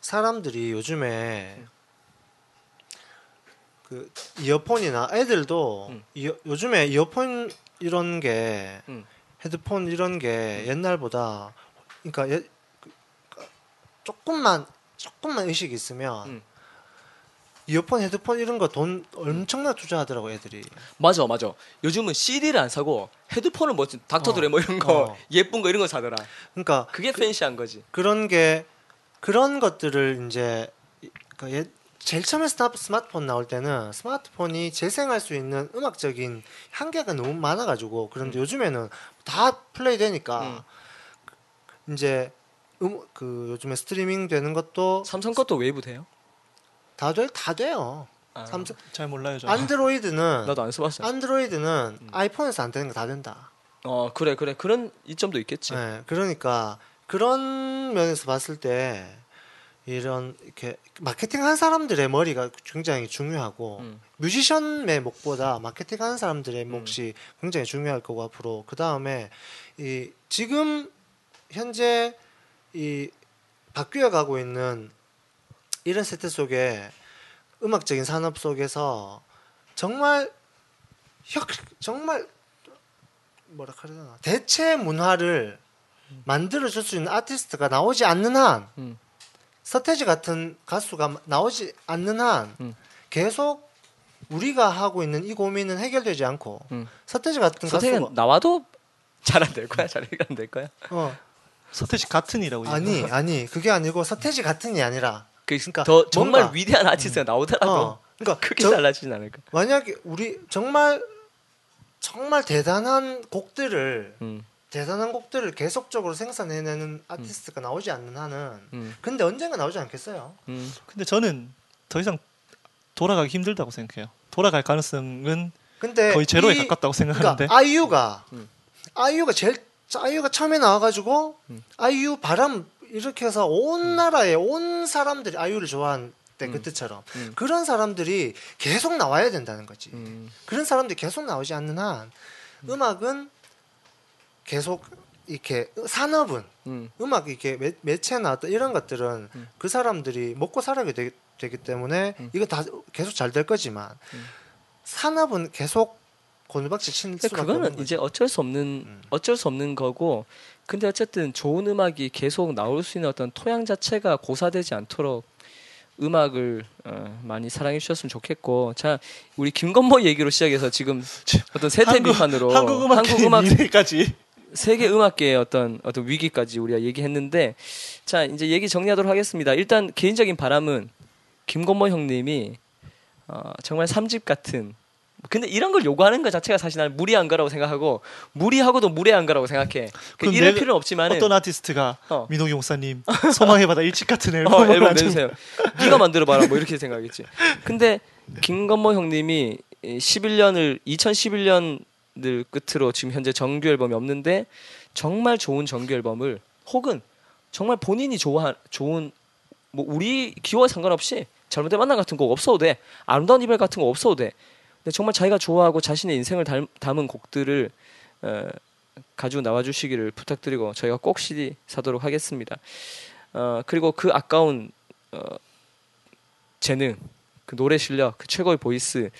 사람들이 요즘에 그 이어폰이나 애들도 음. 이어, 요즘에 이어폰 이런 게 음. 헤드폰 이런 게 옛날보다 그러니까 예, 그, 조금만 조금만 의식이 있으면 음. 이어폰 헤드폰 이런 거 돈 엄청나 투자하더라고 애들이 맞아 맞아. 요즘은 CD를 안 사고 헤드폰을 뭐 닥터 어. 드레 뭐 이런 거 어. 예쁜 거 이런 거 사더라. 그러니까 그게 fancy한 거지. 그런 게 그런 것들을 이제 그 예- 제일 처음에 스마트폰 나올 때는 스마트폰이 재생할 수 있는 음악적인 한계가 너무 많아가지고 그런데 요즘에는 다 플레이 되니까 이제 음, 그 요즘에 스트리밍 되는 것도 삼성 것도 WAV 돼요? 다 돼, 다 돼요. 아, 삼성 잘 몰라요 저. 안드로이드는 나도 안 써봤어. 안드로이드는 아이폰에서 안 되는 거 다 된다. 어 그래 그래 그런 이점도 있겠지. 네, 그러니까 그런 면에서 봤을 때 이런 이렇게 마케팅 한 사람들의 머리가 굉장히 중요하고 음. 뮤지션의 목보다 마케팅 하는 사람들의 몫이 굉장히 중요할 거고 앞으로 그 다음에 이 지금 현재 이 바뀌어 가고 있는 이런 세태 속에 음악적인 산업 속에서 정말 혁 정말 뭐라 그래야 되나 대체 문화를 만들어 줄 수 있는 아티스트가 나오지 않는 한 음. 서태지 같은 가수가 나오지 않는 한 음. 계속 우리가 하고 있는 이 고민은 해결되지 않고 음. 서태지 같은 가수가 나와도 잘 안 될 거야. 잘안될 거야. 어, 서태지 같은이라고 아니 아니 그게 아니고 서태지 같은이 아니라 그더 정말 뭔가- 위대한 아티스트가 나오더라도 어, 그러니까 크게 저- 달라지진 않을까. 만약에 우리 정말 정말 대단한 곡들을 음. 대단한 곡들을 계속적으로 생산해내는 아티스트가 나오지 않는 한은 음. 근데 언젠가 나오지 않겠어요? 음. 근데 저는 더 이상 돌아가기 힘들다고 생각해요. 돌아갈 가능성은 근데 거의 제로에 이- 가깝다고 생각하는데 그러니까 아이유가 음. 아이유가 제일 아이유가 처음에 나와가지고 음. 아이유 바람 이렇게 해서 온 나라에 온 사람들이 아이유를 좋아한 때 음. 그때처럼 음. 그런 사람들이 계속 나와야 된다는 거지. 음. 그런 사람들이 계속 나오지 않는 한 음악은 계속 이렇게 산업은 음. 음악 이렇게 매, 매체나 어떤 이런 것들은 음. 그 사람들이 먹고 살아야 되기, 되기 때문에 이건 다 계속 잘 될 거지만 음. 산업은 계속 곤두박질 치는 수밖에 그거는 이제. 어쩔 수 없는 음. 어쩔 수 없는 거고 근데 어쨌든 좋은 음악이 계속 나올 수 있는 어떤 토양 자체가 고사되지 않도록 음악을 어, 많이 사랑해 주셨으면 좋겠고 자 우리 김건모 얘기로 시작해서 지금 어떤 세태 한국- 비판으로 한국 음악 한국 음악 미래까지 세계 음악계의 어떤 어떤 위기까지 우리가 얘기했는데 자 이제 얘기 정리하도록 하겠습니다. 일단 개인적인 바람은 김건모 형님이 어, 정말 삼집 같은 근데 이런 걸 요구하는 것 자체가 사실 나는 무리한 거라고 생각하고 무리하고도 무례한 거라고 생각해. 그 그럼 이럴 필요는 없지만은 어떤 아티스트가 어. 민호기 목사님 소망의 바다 일집 같은 어, 앨범 만든- 내주세요. 네가 만들어 봐라 뭐 이렇게 생각했지. 근데 김건모 형님이 11년을 2011년 을 끝으로 지금 현재 정규 앨범이 없는데 정말 좋은 정규 앨범을 혹은 정말 본인이 좋아 좋은 뭐 우리 기호와 상관없이 잘못된 만남 같은 곡 없어도 돼. 아름다운 이별 같은 거 없어도 돼. 근데 정말 자기가 좋아하고 자신의 인생을 닮, 담은 곡들을 어, 가지고 나와주시기를 부탁드리고 저희가 꼭 CD 사도록 하겠습니다. 어, 그리고 그 아까운 어, 재능, 그 노래 실력, 그 최고의 보이스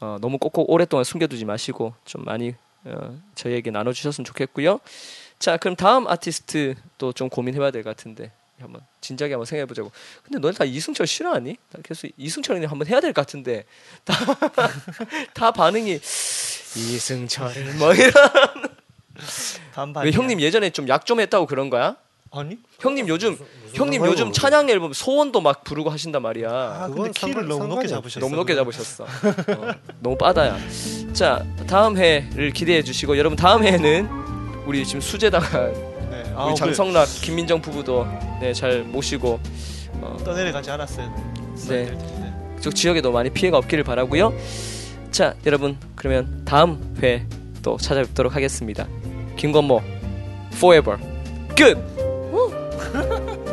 어, 너무 꼭꼭 오랫동안 숨겨두지 마시고 좀 많이 어, 저희에게 나눠주셨으면 좋겠고요. 자, 그럼 다음 아티스트 또 좀 고민해봐야 될 것 같은데 한번 진작에 한번 생각해보자고. 근데 너네 다 이승철 싫어하니? 나 계속 이승철이 한번 해야 될 것 같은데 다, 다 반응이 이승철 뭐 이런. 왜 형님 예전에 좀 약좀 했다고 그런 거야? 아니 형님 요즘 형님 상관이 요즘 없는데. 찬양 앨범 소원도 막 부르고 하신단 말이야. 아 근데 그건 키를 상관- 너무 높게 잡으셨어 너무 높게 잡으셨어. 어, 너무 빠다야. 자 다음 해를 기대해 주시고 여러분 다음 해에는 우리 지금 수제다가 네. 우리 아, 장성락 김민정 부부도 네, 잘 모시고 어, 그래. 떠내려가지 않았어요 네. 네. 저 지역에 도 많이 피해가 없기를 바라고요. 자 여러분 그러면 다음 회 또 찾아뵙도록 하겠습니다. 김건모 Forever 끝. 呵呵。